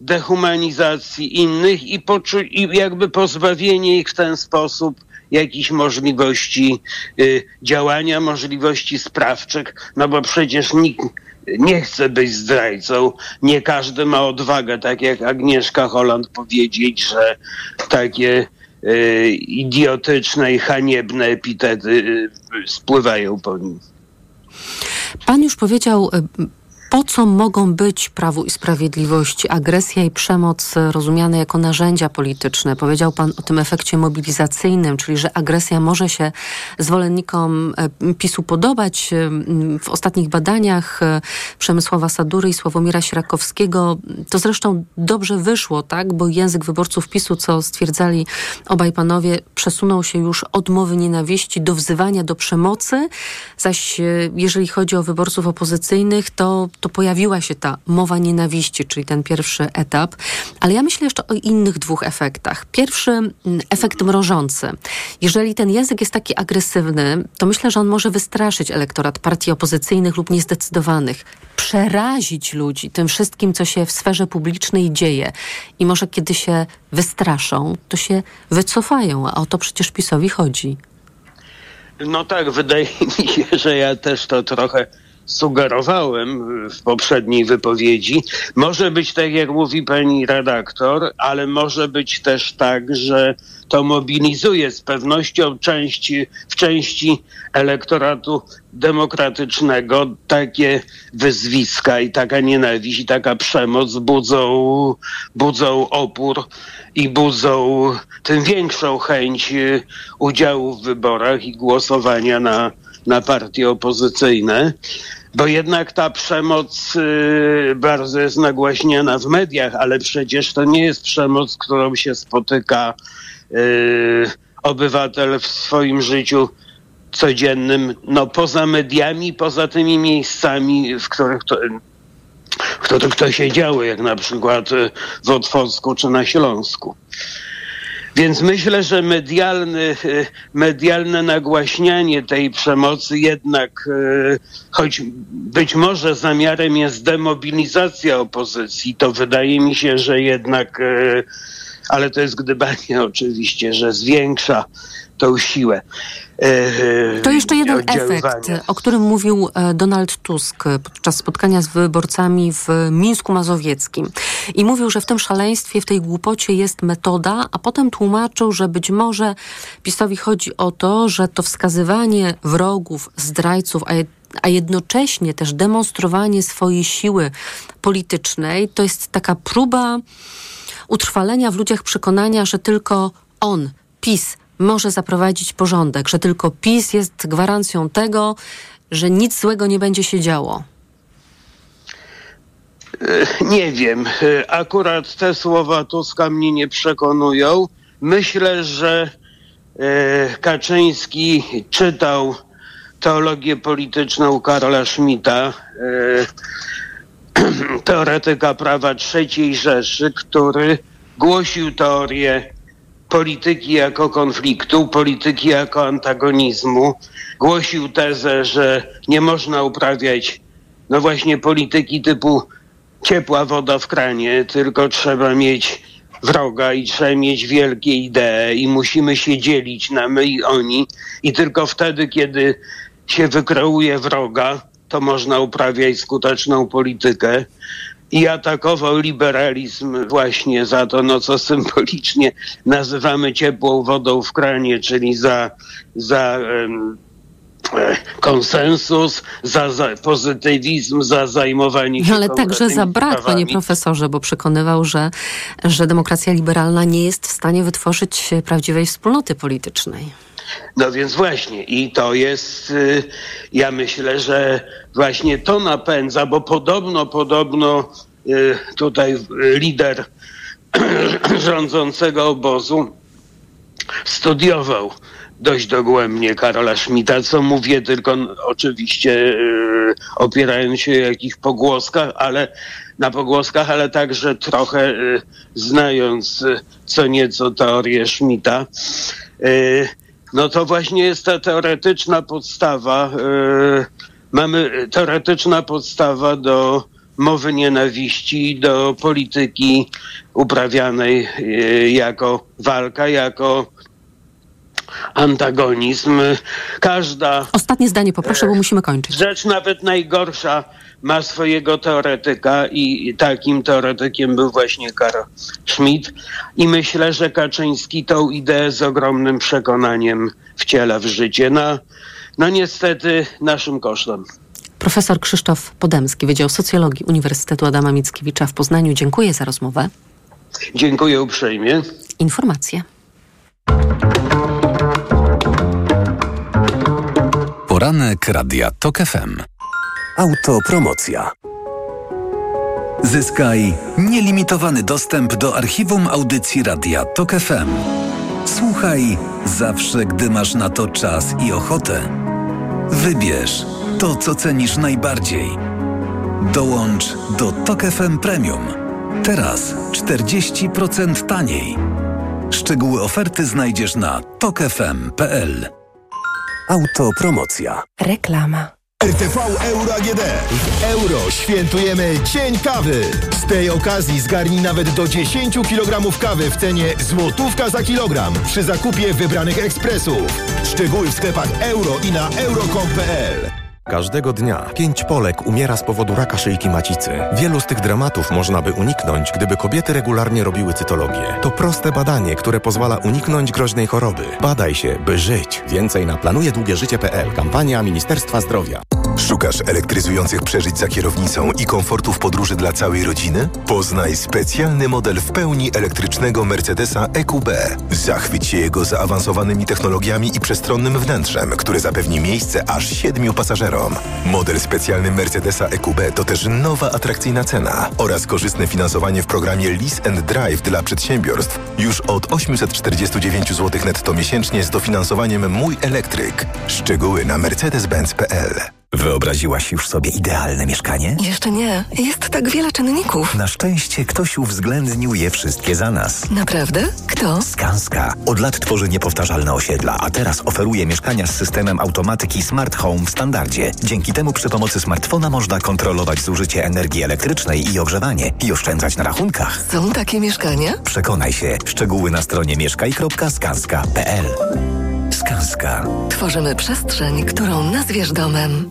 dehumanizacji innych i, poczu- i jakby pozbawienie ich w ten sposób jakichś możliwości y, działania, możliwości sprawczych, no bo przecież nikt nie chce być zdrajcą. Nie każdy ma odwagę, tak jak Agnieszka Holland powiedzieć, że takie y, idiotyczne i haniebne epitety y, spływają po nim. Pan już powiedział, e, po co mogą być Prawu i Sprawiedliwości agresja i przemoc rozumiane jako narzędzia polityczne? Powiedział Pan o tym efekcie mobilizacyjnym, czyli że agresja może się zwolennikom e, PiSu podobać. E, w ostatnich badaniach e, Przemysława Sadury i Sławomira Sierakowskiego to zresztą dobrze wyszło, tak? Bo język wyborców PiSu, co stwierdzali obaj panowie, przesunął się już od mowy nienawiści do wzywania do przemocy, zaś jeżeli chodzi o wyborców opozycyjnych, to to pojawiła się ta mowa nienawiści, czyli ten pierwszy etap. Ale ja myślę jeszcze o innych dwóch efektach. Pierwszy mm, efekt mrożący. Jeżeli ten język jest taki agresywny, to myślę, że on może wystraszyć elektorat partii opozycyjnych lub niezdecydowanych, przerazić ludzi tym wszystkim, co się w sferze publicznej dzieje. I może kiedy się wystraszą, to się wycofają, a o to przecież PiSowi chodzi. No tak, wydaje *laughs* mi się, że ja też to trochę sugerowałem w poprzedniej wypowiedzi. Może być tak, jak mówi pani redaktor, ale może być też tak, że to mobilizuje z pewnością części, w części elektoratu demokratycznego takie wyzwiska i taka nienawiść i taka przemoc budzą, budzą opór i budzą tym większą chęć udziału w wyborach i głosowania na na partie opozycyjne, bo jednak ta przemoc y, bardzo jest nagłaśniana w mediach, ale przecież to nie jest przemoc, którą się spotyka y, obywatel w swoim życiu codziennym, no poza mediami, poza tymi miejscami, w których to, w których to się działo, jak na przykład w Otwocku czy na Śląsku. Więc myślę, że medialny, e, medialne nagłaśnianie tej przemocy jednak, e, choć być może zamiarem jest demobilizacja opozycji, to wydaje mi się, że jednak, e, ale to jest gdybanie *laughs* oczywiście, że zwiększa tą siłę. E, to jeszcze jeden efekt, o którym mówił e, Donald Tusk podczas spotkania z wyborcami w Mińsku Mazowieckim. I mówił, że w tym szaleństwie, w tej głupocie jest metoda, a potem tłumaczył, że być może PiSowi chodzi o to, że to wskazywanie wrogów, zdrajców, a a jednocześnie też demonstrowanie swojej siły politycznej to jest taka próba utrwalenia w ludziach przekonania, że tylko on, PiS, może zaprowadzić porządek, że tylko PiS jest gwarancją tego, że nic złego nie będzie się działo? E, nie wiem. E, akurat te słowa Tuska mnie nie przekonują. Myślę, że e, Kaczyński czytał teologię polityczną Karola Schmidta, *clears throat* teoretyka prawa trzeciej Rzeszy, który głosił teorię polityki jako konfliktu, polityki jako antagonizmu. Głosił tezę, że nie można uprawiać no właśnie polityki typu ciepła woda w kranie, tylko trzeba mieć wroga i trzeba mieć wielkie idee i musimy się dzielić na my i oni i tylko wtedy, kiedy się wykreuje wroga, to można uprawiać skuteczną politykę i atakował liberalizm właśnie za to, no co symbolicznie nazywamy ciepłą wodą w kranie, czyli za, za um, konsensus, za, za, pozytywizm, za zajmowanie się Ale także za brak, sprawami. panie profesorze, bo przekonywał, że, że demokracja liberalna nie jest w stanie wytworzyć prawdziwej wspólnoty politycznej. No więc właśnie i to jest, y, ja myślę, że właśnie to napędza, bo podobno, podobno y, tutaj lider *clears throat* rządzącego obozu studiował dość dogłębnie Karola Schmidta, co mówię tylko oczywiście yy, opierając się o jakichś pogłoskach, ale na pogłoskach, ale także trochę znając co nieco teorię Schmidta. No to właśnie jest ta teoretyczna podstawa. Yy, mamy teoretyczna podstawa do mowy nienawiści, do polityki uprawianej yy, jako walka, jako antagonizm. Każda. Ostatnie zdanie poproszę, bo musimy kończyć. Rzecz nawet najgorsza ma swojego teoretyka i takim teoretykiem był właśnie Karl Schmidt i myślę, że Kaczyński tą ideę z ogromnym przekonaniem wciela w życie. No, no niestety naszym kosztem. Profesor Krzysztof Podemski, Wydział Socjologii Uniwersytetu Adama Mickiewicza w Poznaniu. Dziękuję za rozmowę. Dziękuję uprzejmie. Informacje. Poranek Radia TOK FM. Autopromocja. Zyskaj nielimitowany dostęp do archiwum audycji Radia TOK FM. Słuchaj zawsze, gdy masz na to czas i ochotę. Wybierz to, co cenisz najbardziej. Dołącz do TOK FM Premium. Teraz 40% taniej. Szczegóły oferty znajdziesz na tokefm.pl. Autopromocja. Reklama. RTV Euro AGD. W euro świętujemy Dzień Kawy. Z tej okazji zgarnij nawet do 10 kg kawy w cenie złotówka za kilogram przy zakupie wybranych ekspresów. Szczegóły w sklepach euro i na euro.com.pl. Każdego dnia pięć Polek umiera z powodu raka szyjki macicy. Wielu z tych dramatów można by uniknąć, gdyby kobiety regularnie robiły cytologię. To proste badanie, które pozwala uniknąć groźnej choroby. Badaj się, by żyć. Więcej na planujedługieżycie.pl. Kampania Ministerstwa Zdrowia. Szukasz elektryzujących przeżyć za kierownicą i komfortu w podróży dla całej rodziny? Poznaj specjalny model w pełni elektrycznego Mercedesa EQB. Zachwyć się jego zaawansowanymi technologiami i przestronnym wnętrzem, które zapewni miejsce aż siedmiu pasażerom. Model specjalny Mercedesa EQB to też nowa atrakcyjna cena oraz korzystne finansowanie w programie Lease and Drive dla przedsiębiorstw już od 849 zł netto miesięcznie z dofinansowaniem Mój Elektryk. Szczegóły na mercedes-benz.pl Wyobraziłaś już sobie idealne mieszkanie? Jeszcze nie. Jest tak wiele czynników. Na szczęście ktoś uwzględnił je wszystkie za nas. Naprawdę? Kto? Skanska. Od lat tworzy niepowtarzalne osiedla, a teraz oferuje mieszkania z systemem automatyki Smart Home w standardzie. Dzięki temu przy pomocy smartfona można kontrolować zużycie energii elektrycznej i ogrzewanie i oszczędzać na rachunkach. Są takie mieszkania? Przekonaj się. Szczegóły na stronie mieszkaj.skanska.pl Skanska. Tworzymy przestrzeń, którą nazwiesz domem.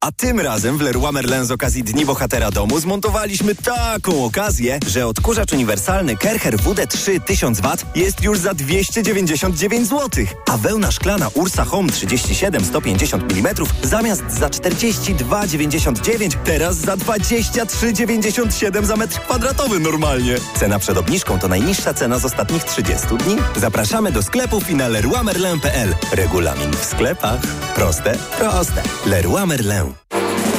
A tym razem w Leroy Merlin z okazji Dni Bohatera Domu zmontowaliśmy taką okazję, że odkurzacz uniwersalny Kercher WD3 1000W jest już za 299 zł, a wełna szklana Ursa Home 37 150 mm zamiast za 42,99 teraz za 23,97 za metr kwadratowy normalnie. Cena przed obniżką to najniższa cena z ostatnich 30 dni. Zapraszamy do sklepów i na leroymerlin.pl. Regulamin w sklepach. Proste, proste. Leroy Merlin. To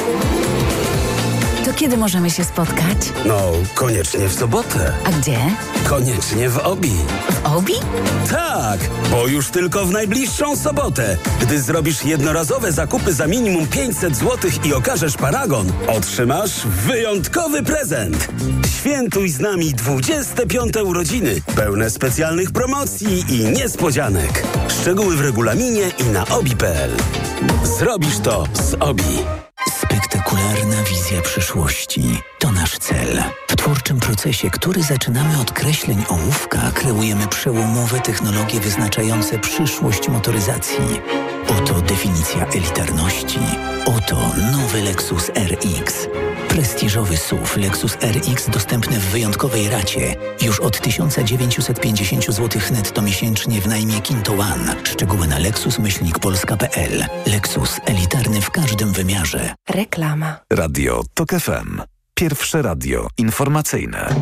kiedy możemy się spotkać? No, koniecznie w sobotę. A gdzie? Koniecznie w Obi. W Obi? Tak, bo już tylko w najbliższą sobotę. Gdy zrobisz jednorazowe zakupy za minimum 500 zł i okażesz paragon, otrzymasz wyjątkowy prezent. Świętuj z nami 25. urodziny, pełne specjalnych promocji i niespodzianek. Szczegóły w regulaminie i na obi.pl. Zrobisz to z Obi. Spektakularna wizja przyszłości to nasz cel. W twórczym procesie, który zaczynamy od kreśleń ołówka, kreujemy przełomowe technologie wyznaczające przyszłość motoryzacji. Oto definicja elitarności. Oto nowy Lexus RX. Prestiżowy SUV Lexus RX dostępny w wyjątkowej racie. Już od 1950 zł netto miesięcznie w najmie Kinto One. Szczegóły na lexus-polska.pl. Lexus elitarny w każdym wymiarze. Reklama. Radio TOK FM. Pierwsze radio informacyjne.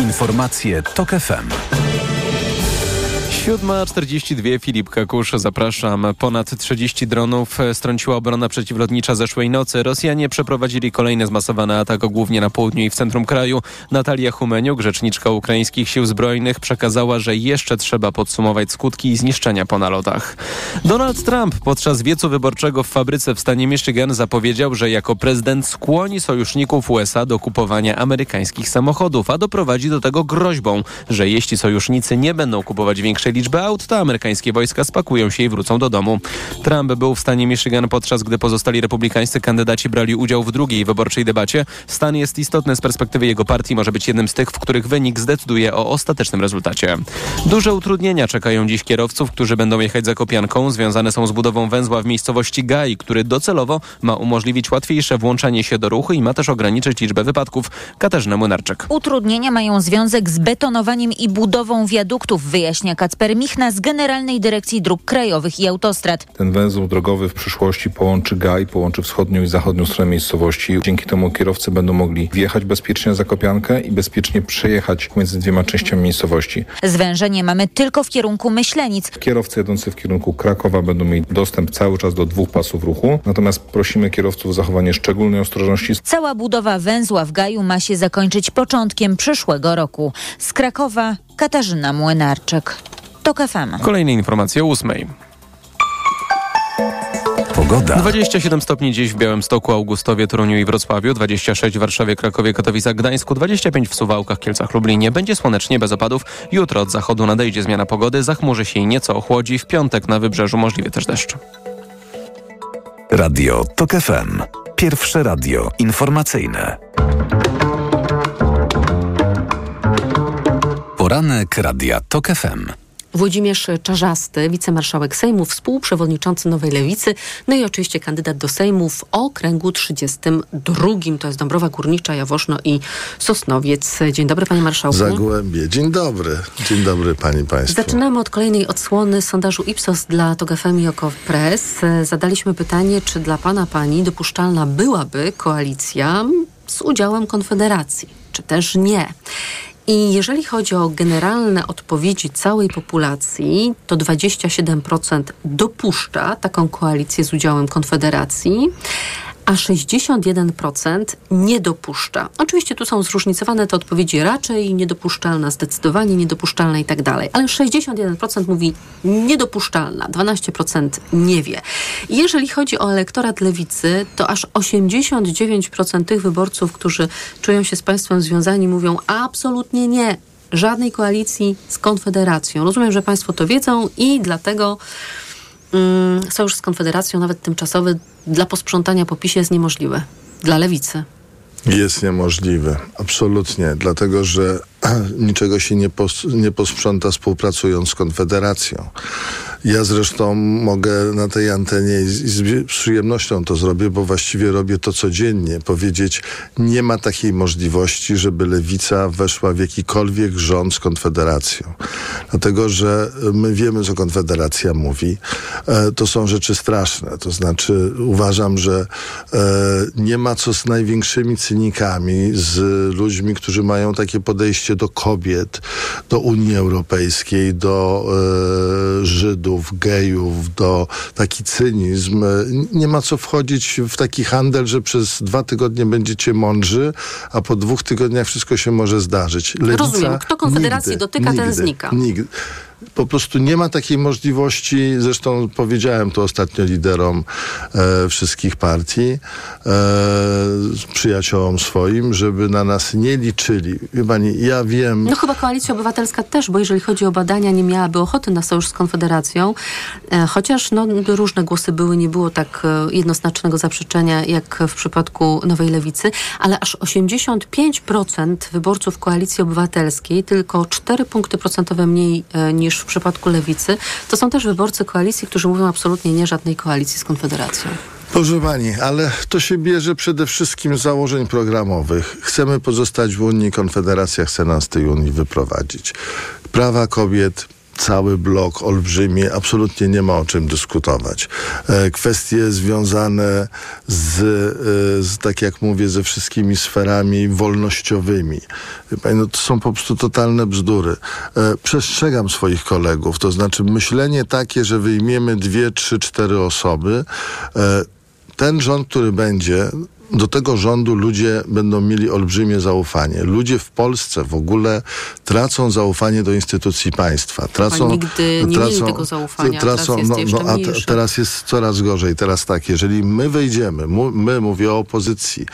Informacje TOK FM. 7.42 Filip Kakusz, zapraszam. Ponad 30 dronów strąciła obrona przeciwlotnicza zeszłej nocy. Rosjanie przeprowadzili kolejny zmasowany atak, głównie na południu i w centrum kraju. Natalia Humeniuk, rzeczniczka ukraińskich sił zbrojnych, przekazała, że jeszcze trzeba podsumować skutki i zniszczenia po nalotach. Donald Trump podczas wiecu wyborczego w fabryce w stanie Michigan zapowiedział, że jako prezydent skłoni sojuszników USA do kupowania amerykańskich samochodów, a doprowadzi do tego groźbą, że jeśli sojusznicy nie będą kupować większej zmniejszy liczbę aut, to amerykańskie wojska spakują się i wrócą do domu. Trump był w stanie Michigan podczas gdy pozostali republikańscy kandydaci brali udział w drugiej wyborczej debacie. Stan jest istotny z perspektywy jego partii, może być jednym z tych, w których wynik zdecyduje o ostatecznym rezultacie. Duże utrudnienia czekają dziś kierowców, którzy będą jechać za Kopianką. Związane są z budową węzła w miejscowości Gai, który docelowo ma umożliwić łatwiejsze włączanie się do ruchu i ma też ograniczyć liczbę wypadków. Katarzyna Młynarczyk. Utrudnienia mają związek z betonowaniem i budową wiaduktów, wyjaśnia Kacper Michna z Generalnej Dyrekcji Dróg Krajowych i Autostrad. Ten węzeł drogowy w przyszłości połączy Gaj, połączy wschodnią i zachodnią stronę miejscowości. Dzięki temu kierowcy będą mogli wjechać bezpiecznie za Kopiankę i bezpiecznie przejechać między dwiema częściami miejscowości. Zwężenie mamy tylko w kierunku Myślenic. Kierowcy jadący w kierunku Krakowa będą mieli dostęp cały czas do dwóch pasów ruchu, natomiast prosimy kierowców o zachowanie szczególnej ostrożności. Cała budowa węzła w Gaju ma się zakończyć początkiem przyszłego roku. Z Krakowa Katarzyna Młynarczyk. To FM. Kolejne informacje o ósmej. Pogoda. 27 stopni dziś w Białymstoku, Augustowie, Toruniu i Wrocławiu, 26 w Warszawie, Krakowie, Katowicach, Gdańsku, 25 w Suwałkach, Kielcach, Lublinie. Będzie słonecznie, bez opadów. Jutro od zachodu nadejdzie zmiana pogody, zachmurzy się i nieco ochłodzi. W piątek na wybrzeżu możliwy też deszcz. Radio TOK FM. Pierwsze radio informacyjne. Poranek Radia TOK FM. Włodzimierz Czarzasty, wicemarszałek Sejmu, współprzewodniczący Nowej Lewicy, no i oczywiście kandydat do Sejmu w okręgu 32. To jest Dąbrowa Górnicza, Jaworzno i Sosnowiec. Dzień dobry, panie marszałku. Zagłębie. Dzień dobry. Dzień dobry, pani państwo. Zaczynamy od kolejnej odsłony sondażu Ipsos dla TOG FM i Press. Zadaliśmy pytanie, czy dla pana pani dopuszczalna byłaby koalicja z udziałem Konfederacji, czy też nie. I jeżeli chodzi o generalne odpowiedzi całej populacji, to 27% dopuszcza taką koalicję z udziałem Konfederacji, a 61% nie dopuszcza. Oczywiście tu są zróżnicowane te odpowiedzi raczej niedopuszczalna, zdecydowanie niedopuszczalna i tak dalej, ale 61% mówi niedopuszczalna, 12% nie wie. Jeżeli chodzi o elektorat lewicy, to aż 89% tych wyborców, którzy czują się z państwem związani, mówią absolutnie nie, żadnej koalicji z Konfederacją. Rozumiem, że Państwo to wiedzą i dlatego mm, sojusz z Konfederacją, nawet tymczasowy, dla posprzątania po PiSie jest niemożliwy. Dla lewicy. Jest niemożliwy, absolutnie, dlatego że *clears throat* niczego się nie, pos, nie posprząta współpracując z Konfederacją. Ja zresztą mogę na tej antenie i z, przyjemnością to zrobię, bo właściwie robię to codziennie. Powiedzieć, nie ma takiej możliwości, żeby lewica weszła w jakikolwiek rząd z Konfederacją. Dlatego, że my wiemy, co Konfederacja mówi. E, to są rzeczy straszne. To znaczy, uważam, że e, nie ma co z największymi cynikami, z ludźmi, którzy mają takie podejście do kobiet, do Unii Europejskiej, do e, Żydów, gejów, do taki cynizm. Nie ma co wchodzić w taki handel, że przez dwa tygodnie będziecie mądrzy, a po dwóch tygodniach wszystko się może zdarzyć. Lewica Rozumiem. Kto Konfederacji nigdy, dotyka, nigdy, ten znika. Nigdy po prostu nie ma takiej możliwości. Zresztą powiedziałem to ostatnio liderom e, wszystkich partii, e, przyjaciołom swoim, żeby na nas nie liczyli. Wie pani, ja wiem... No chyba Koalicja Obywatelska też, bo jeżeli chodzi o badania, nie miałaby ochoty na sojusz z Konfederacją, e, chociaż no, różne głosy były, nie było tak e, jednoznacznego zaprzeczenia jak w przypadku Nowej Lewicy, ale aż 85% wyborców Koalicji Obywatelskiej, tylko 4 punkty procentowe mniej e, niż niż w przypadku lewicy, to są też wyborcy koalicji, którzy mówią absolutnie nie żadnej koalicji z Konfederacją. Proszę pani, ale to się bierze przede wszystkim z założeń programowych. Chcemy pozostać w Unii, Konfederacja chce nas z tej Unii wyprowadzić. Prawa kobiet, cały blok olbrzymi, absolutnie nie ma o czym dyskutować. E, kwestie związane z, e, z, tak jak mówię, ze wszystkimi sferami wolnościowymi. No, to są po prostu totalne bzdury. E, przestrzegam swoich kolegów, to znaczy myślenie takie, że wyjmiemy dwie, trzy, cztery osoby, ten rząd, który będzie, do tego rządu ludzie będą mieli olbrzymie zaufanie. Ludzie w Polsce w ogóle tracą zaufanie do instytucji państwa. Tracą, A nigdy nie tracą, mieli tego zaufania, Tracą, teraz jest no, no, a te, teraz jest coraz gorzej. Teraz tak, jeżeli my wejdziemy, mu, my, mówię o opozycji,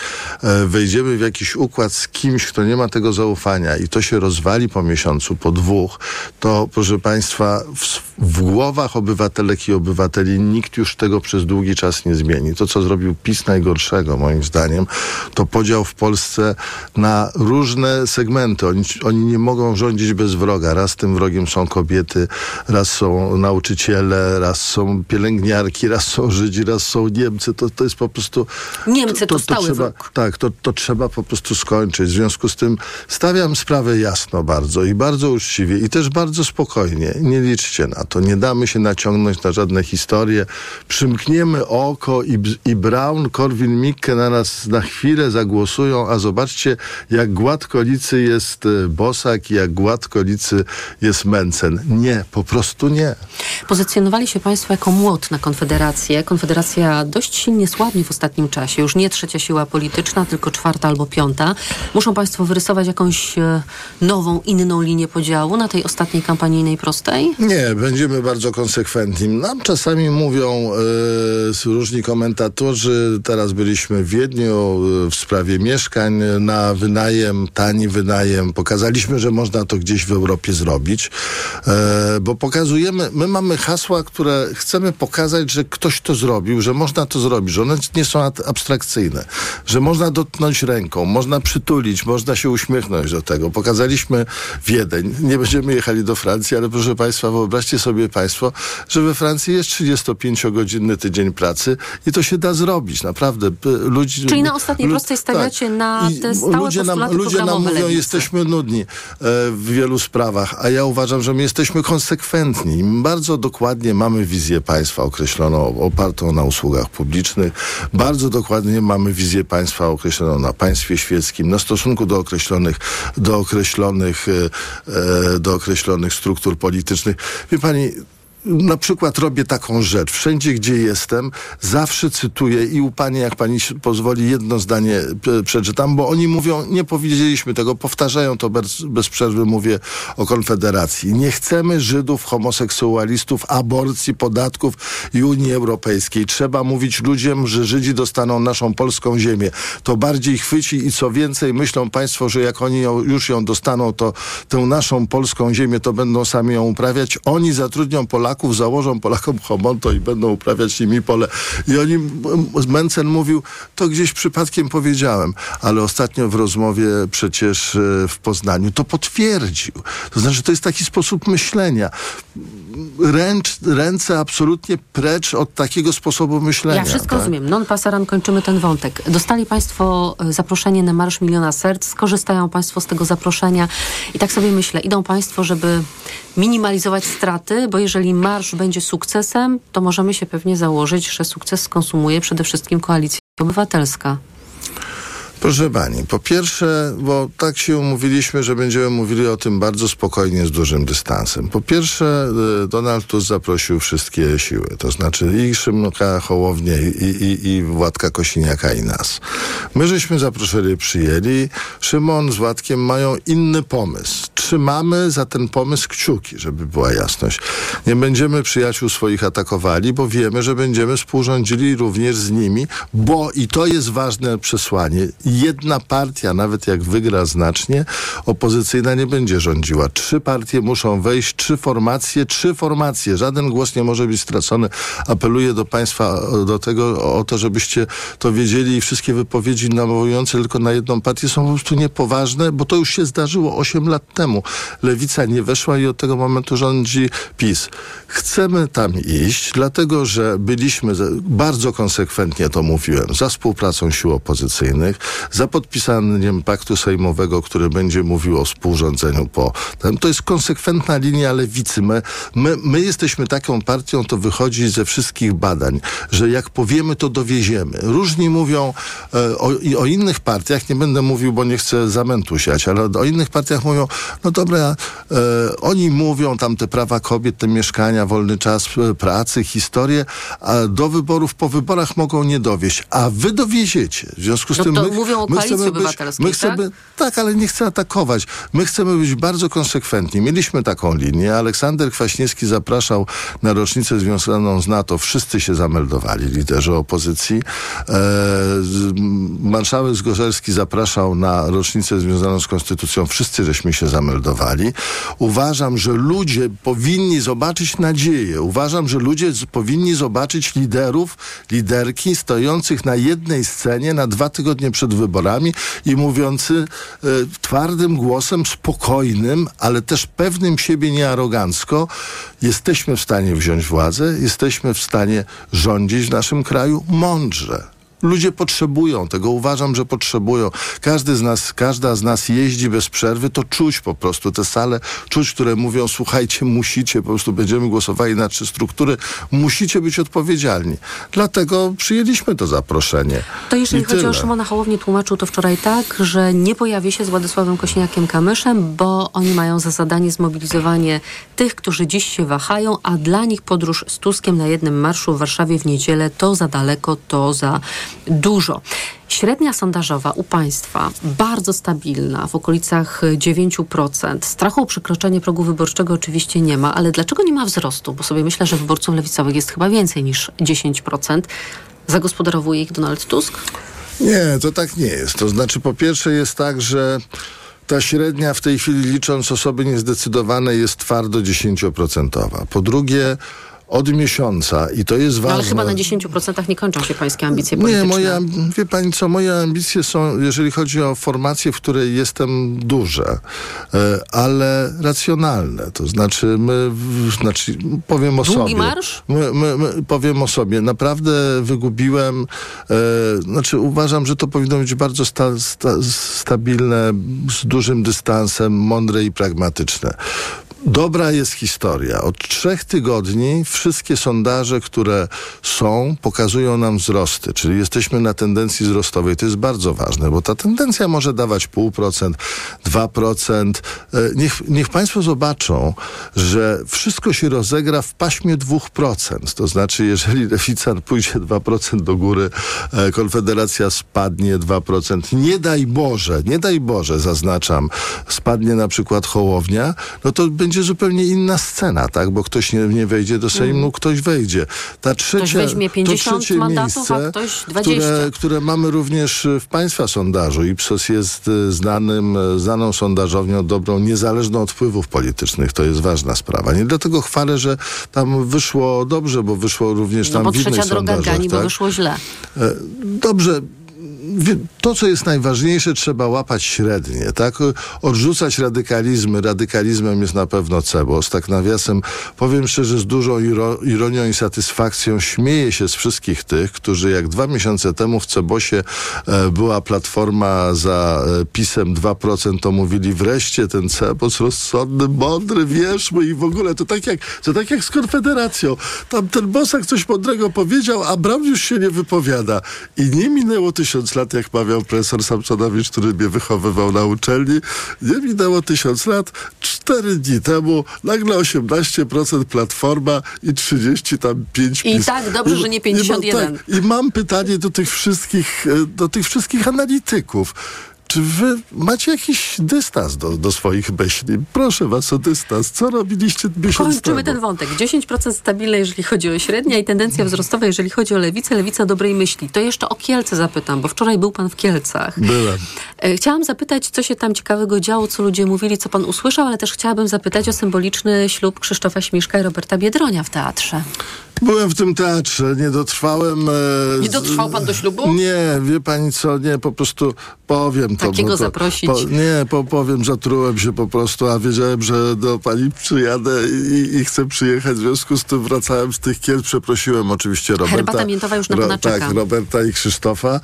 e, wejdziemy w jakiś układ z kimś, kto nie ma tego zaufania i to się rozwali po miesiącu, po dwóch, to proszę państwa, w, w głowach obywatelek i obywateli nikt już tego przez długi czas nie zmieni. To, co zrobił PiS najgorszego, moim zdaniem, to podział w Polsce na różne segmenty. Oni, oni nie mogą rządzić bez wroga. Raz tym wrogiem są kobiety, raz są nauczyciele, raz są pielęgniarki, raz są Żydzi, raz są Niemcy. To, to jest po prostu... Niemcy to stały trzeba, wróg. Tak, to, to trzeba po prostu skończyć. W związku z tym stawiam sprawę jasno bardzo i bardzo uczciwie i też bardzo spokojnie. Nie liczcie na to. Nie damy się naciągnąć na żadne historie. Przymkniemy oko i, i Brown, Korwin-Mikke na nas na chwilę zagłosują, a zobaczcie, jak gładkolicy jest e, Bosak i jak gładkolicy jest Mencen. Nie, po prostu nie. Pozycjonowali się Państwo jako młot na Konfederację. Konfederacja dość silnie słabnie w ostatnim czasie. Już nie trzecia siła polityczna, tylko czwarta albo piąta. Muszą Państwo wyrysować jakąś e, nową, inną linię podziału na tej ostatniej kampanijnej prostej? Nie, będziemy bardzo konsekwentni. Nam czasami mówią e, różni komentatorzy, teraz byliśmy w Wiedniu e, w sprawie mieszkań na wynajem, tani wynajem. Pokazaliśmy, że można to gdzieś w Europie zrobić, e, bo pokazujemy, my mamy hasła, które chcemy pokazać, że ktoś to zrobił, że można to zrobić, że one nie są abstrakcyjne, że można dotknąć ręką, można przytulić, można się uśmiechnąć do tego. Pokazaliśmy Wiedeń. Nie będziemy jechali do Francji, ale proszę Państwa, wyobraźcie sobie Państwo, że we Francji jest 35-godzinny tydzień pracy i to się da zrobić. Naprawdę. Ludzi, Czyli na ostatniej prostej stawiacie na tak. I te stałe ludzie nam, ludzie nam mówią, Lewicy. jesteśmy nudni e, w wielu sprawach, a ja uważam, że my jesteśmy konsekwentni. Bardzo dokładnie mamy wizję państwa określoną, opartą na usługach publicznych. Bardzo dokładnie mamy wizję państwa określoną na państwie świeckim, na stosunku do określonych, do określonych, e, e, do określonych struktur politycznych. Wie pani, hani na przykład robię taką rzecz. Wszędzie, gdzie jestem, zawsze cytuję i u pani, jak pani pozwoli, jedno zdanie przeczytam, bo oni mówią, nie powiedzieliśmy tego, powtarzają to bez, bez przerwy, mówię o Konfederacji. Nie chcemy Żydów, homoseksualistów, aborcji, podatków i Unii Europejskiej. Trzeba mówić ludziom, że Żydzi dostaną naszą polską ziemię. To bardziej chwyci i co więcej, myślą państwo, że jak oni ją, już ją dostaną, to tę naszą polską ziemię, to będą sami ją uprawiać. Oni zatrudnią Polaków, założą Polakom homonto i będą uprawiać nimi pole. I oni, Mencen mówił, to gdzieś przypadkiem powiedziałem, ale ostatnio w rozmowie przecież e, w Poznaniu to potwierdził. To znaczy, to jest taki sposób myślenia. Ręcz, ręce absolutnie precz od takiego sposobu myślenia. Ja wszystko tak? rozumiem. Non pasaran, kończymy ten wątek. Dostali Państwo e, zaproszenie na Marsz Miliona Serc. Skorzystają Państwo z tego zaproszenia. I tak sobie myślę, idą Państwo, żeby minimalizować straty, bo jeżeli marsz będzie sukcesem, to możemy się pewnie założyć, że sukces skonsumuje przede wszystkim Koalicja Obywatelska. Proszę pani, po pierwsze, bo tak się umówiliśmy, że będziemy mówili o tym bardzo spokojnie, z dużym dystansem. Po pierwsze, y, Donald Tusk zaprosił wszystkie siły, to znaczy i Szymka Hołownię, i, i, i Władka Kosiniaka, i nas. My żeśmy zaproszeni, przyjęli. Szymon z Władkiem mają inny pomysł. Trzymamy za ten pomysł kciuki, żeby była jasność. Nie będziemy przyjaciół swoich atakowali, bo wiemy, że będziemy współrządzili również z nimi, bo i to jest ważne przesłanie. Jedna partia, nawet jak wygra znacznie, opozycyjna nie będzie rządziła. Trzy partie muszą wejść, trzy formacje, trzy formacje. Żaden głos nie może być stracony. Apeluję do Państwa do tego, o to, żebyście to wiedzieli i wszystkie wypowiedzi nawołujące tylko na jedną partię są po prostu niepoważne, bo to już się zdarzyło 8 lat temu. Lewica nie weszła i od tego momentu rządzi PiS. Chcemy tam iść, dlatego że byliśmy bardzo konsekwentnie to mówiłem, za współpracą sił opozycyjnych. Za podpisaniem paktu sejmowego, który będzie mówił o współrządzeniu po. To jest konsekwentna linia lewicy. My, my, my jesteśmy taką partią, to wychodzi ze wszystkich badań, że jak powiemy, to dowieziemy. Różni mówią e, o, i o innych partiach, nie będę mówił, bo nie chcę zamętu siać, ale o innych partiach mówią, no dobra, e, oni mówią tam te prawa kobiet, te mieszkania, wolny czas e, pracy, historię, a do wyborów, po wyborach mogą nie dowieść, a wy dowieziecie. W związku z No tym my, mówią o my koalicji chcemy być, obywatelskiej, my chcemy, tak? tak, ale nie chcę atakować. My chcemy być bardzo konsekwentni. Mieliśmy taką linię. Aleksander Kwaśniewski zapraszał na rocznicę związaną z NATO. Wszyscy się zameldowali, liderzy opozycji. E, marszałek Zgorzelski zapraszał na rocznicę związaną z konstytucją. Wszyscy żeśmy się zameldowali. Uważam, że ludzie powinni zobaczyć nadzieję. Uważam, że ludzie powinni zobaczyć liderów, liderki stojących na jednej scenie na dwa tygodnie przed wyborami i mówiący twardym głosem, spokojnym, ale też pewnym siebie niearogancko, jesteśmy w stanie wziąć władzę, jesteśmy w stanie rządzić w naszym kraju mądrze. Ludzie potrzebują tego, uważam, że potrzebują. Każdy z nas, każda z nas jeździ bez przerwy, to czuć po prostu te sale, czuć, które mówią, słuchajcie, musicie, po prostu będziemy głosowali na trzy struktury, musicie być odpowiedzialni. Dlatego przyjęliśmy to zaproszenie. To jeżeli I chodzi tyle. o Szymona Hołownię, tłumaczył to wczoraj tak, że nie pojawi się z Władysławem Kośniakiem-Kamyszem, bo oni mają za zadanie zmobilizowanie tych, którzy dziś się wahają, a dla nich podróż z Tuskiem na jednym marszu w Warszawie w niedzielę to za daleko, to za dużo. Średnia sondażowa u państwa bardzo stabilna, w okolicach 9%. Strachu o przekroczenie progu wyborczego oczywiście nie ma, ale dlaczego nie ma wzrostu? Bo sobie myślę, że wyborców lewicowych jest chyba więcej niż 10%. Zagospodarowuje ich Donald Tusk? Nie, to tak nie jest. To znaczy, po pierwsze jest tak, że ta średnia w tej chwili licząc osoby niezdecydowane jest twardo 10%. Po drugie, od miesiąca i to jest No, ważne. ale chyba na 10% nie kończą się pańskie ambicje Nie, polityczne. moje, amb- wie pani co, moje ambicje są, jeżeli chodzi o formację, w której jestem duże, e, ale racjonalne. To znaczy, my, znaczy powiem o Długi sobie. marsz? My, my, my, powiem o sobie. Naprawdę wygubiłem, e, znaczy uważam, że to powinno być bardzo sta, sta, stabilne, z dużym dystansem, mądre i pragmatyczne. Dobra jest historia. Od trzech tygodni wszystkie sondaże, które są, pokazują nam wzrosty, czyli jesteśmy na tendencji wzrostowej. To jest bardzo ważne, bo ta tendencja może dawać 0,5%, 2%. E, Niech, niech Państwo zobaczą, że wszystko się rozegra w paśmie 2%. To znaczy, jeżeli lewica pójdzie 2% do góry, e, Konfederacja spadnie 2%. Nie daj Boże, nie daj Boże, zaznaczam, spadnie na przykład Hołownia, no to będzie zupełnie inna scena, tak? Bo ktoś nie, nie wejdzie do Sejmu, Mhm. ktoś wejdzie. Ta trzecia, weźmie 50 to trzecie mandatów, a miejsce, ktoś 20. Które, które mamy również w Państwa sondażu. Ipsos jest y, znanym, y, znaną sondażownią, dobrą, niezależną od wpływów politycznych. To jest ważna sprawa. Nie dlatego chwalę, że tam wyszło dobrze, bo wyszło również No tam bo w innych trzecia droga sondażach. gani, bo tak? wyszło źle. E, Dobrze. To, co jest najważniejsze, trzeba łapać średnie, tak? Odrzucać radykalizmy. Radykalizmem jest na pewno Cebos. Tak nawiasem, powiem szczerze, z dużą iro- ironią i satysfakcją śmieję się z wszystkich tych, którzy jak dwa miesiące temu w Cebosie e, była platforma za e, pisem 2%, to mówili wreszcie ten Cebos rozsądny, mądry, wierzmy i w ogóle to tak jak, to tak jak z Konfederacją. Tam ten Bosak coś mądrego powiedział, a Braun już się nie wypowiada. I nie minęło tysiąc lat, jak mawiał profesor Samsonowicz, który mnie wychowywał na uczelni. Nie minęło tysiąc lat. Cztery dni temu nagle 18% Platforma i 30 tam 5 I PiS. tak, dobrze, że nie I mam- 51. tak, I mam pytanie do tych wszystkich, e, do tych wszystkich analityków. Czy wy macie jakiś dystans do, do swoich myśli? Proszę was o dystans. Co robiliście miesiąc Kończymy temu? ten wątek. 10% stabilne, jeżeli chodzi o średnia i tendencja wzrostowa, jeżeli chodzi o lewicę, lewica dobrej myśli. To jeszcze o Kielce zapytam, bo wczoraj był pan w Kielcach. Byłem. E, Chciałam zapytać, co się tam ciekawego działo, co ludzie mówili, co pan usłyszał, ale też chciałabym zapytać o symboliczny ślub Krzysztofa Śmiszka i Roberta Biedronia w teatrze. Byłem w tym teatrze, nie dotrwałem. E, Nie dotrwał pan do ślubu? Nie, wie pani co, nie, po prostu powiem to. Takiego to, zaprosić? Po, nie, po, powiem, zatrułem się po prostu, a wiedziałem, że do pani przyjadę i, i chcę przyjechać. W związku z tym wracałem z tych Kielc, przeprosiłem oczywiście Roberta. Herbata miętowa już na pana czeka. Tak, Roberta i Krzysztofa.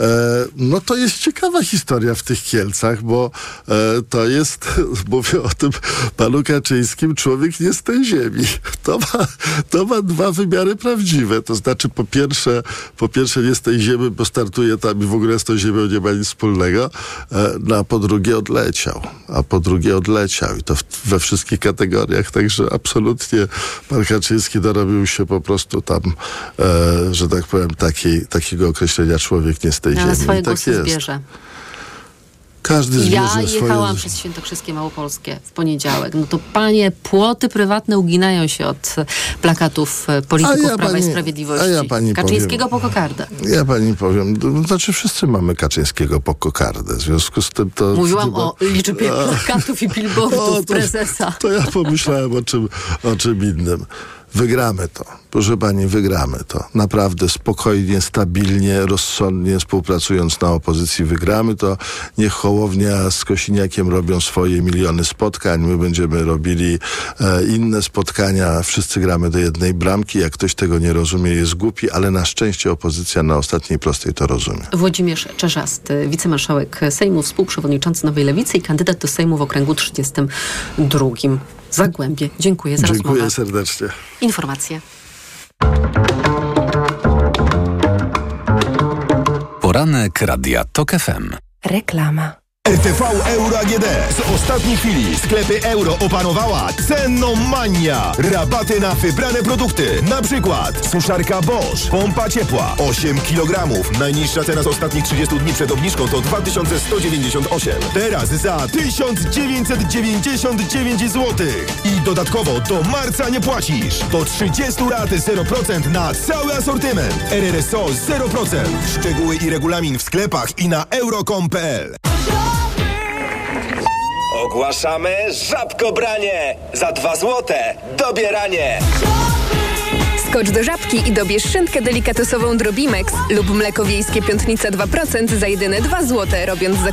E, no to jest ciekawa historia w tych Kielcach, bo e, to jest, *laughs* mówię o tym panu Kaczyńskim, człowiek nie z tej ziemi. To ma, to ma dwa wymiary prawdziwe. To znaczy po pierwsze, po pierwsze nie z tej ziemi, bo startuje tam i w ogóle z tą ziemią nie ma nic wspólnego, e, no, a po drugie odleciał. A po drugie odleciał i to we wszystkich kategoriach. Także absolutnie pan Kaczyński dorobił się po prostu tam, e, że tak powiem, takiej, takiego określenia człowiek nie z tej Ale ziemi. swoje I tak jest. zbierze. Każdy zbierze Ja swoje... jechałam przez Świętokrzyskie Małopolskie w poniedziałek. No to panie, płoty prywatne uginają się od e, plakatów e, polityków ja Prawa pani- i Sprawiedliwości. ja Kaczyńskiego powiem- po kokardę. Ja pani powiem, to znaczy wszyscy mamy Kaczyńskiego po kokardę. W związku z tym to... Mówiłam chyba- o liczbie plakatów i billboardów *laughs* O, to- prezesa. To ja pomyślałem o czym, o czym innym. Wygramy to. Proszę pani, wygramy to. Naprawdę spokojnie, stabilnie, rozsądnie, współpracując na opozycji, wygramy to. Niech Hołownia z Kosiniakiem robią swoje miliony spotkań. My będziemy robili e, inne spotkania. Wszyscy gramy do jednej bramki. Jak ktoś tego nie rozumie, jest głupi, ale na szczęście opozycja na ostatniej prostej to rozumie. Włodzimierz Czerzasty, wicemarszałek Sejmu, współprzewodniczący Nowej Lewicy i kandydat do Sejmu w okręgu 32. Zagłębie. Dziękuję za Dziękuję rozmowę. serdecznie. Informacje. Poranek Radia TOK FM. Reklama. RTV Euro AGD. Z ostatniej chwili sklepy euro opanowała cenomania. Rabaty na wybrane produkty. Na przykład suszarka Bosch, pompa ciepła 8 kg. Najniższa cena z ostatnich 30 dni przed obniżką to 2198. Teraz za 1999 zł. I dodatkowo do marca nie płacisz. Do 30 lat 0% na cały asortyment. RRSO 0%. Szczegóły i regulamin w sklepach i na euro.com.pl. Ogłaszamy żabkobranie! Za dwa złote dobieranie! Skocz do żabki i dobierz szynkę delikatesową Drobimex lub mleko wiejskie piątnica 2% za jedyne 2 zł, robiąc zakupy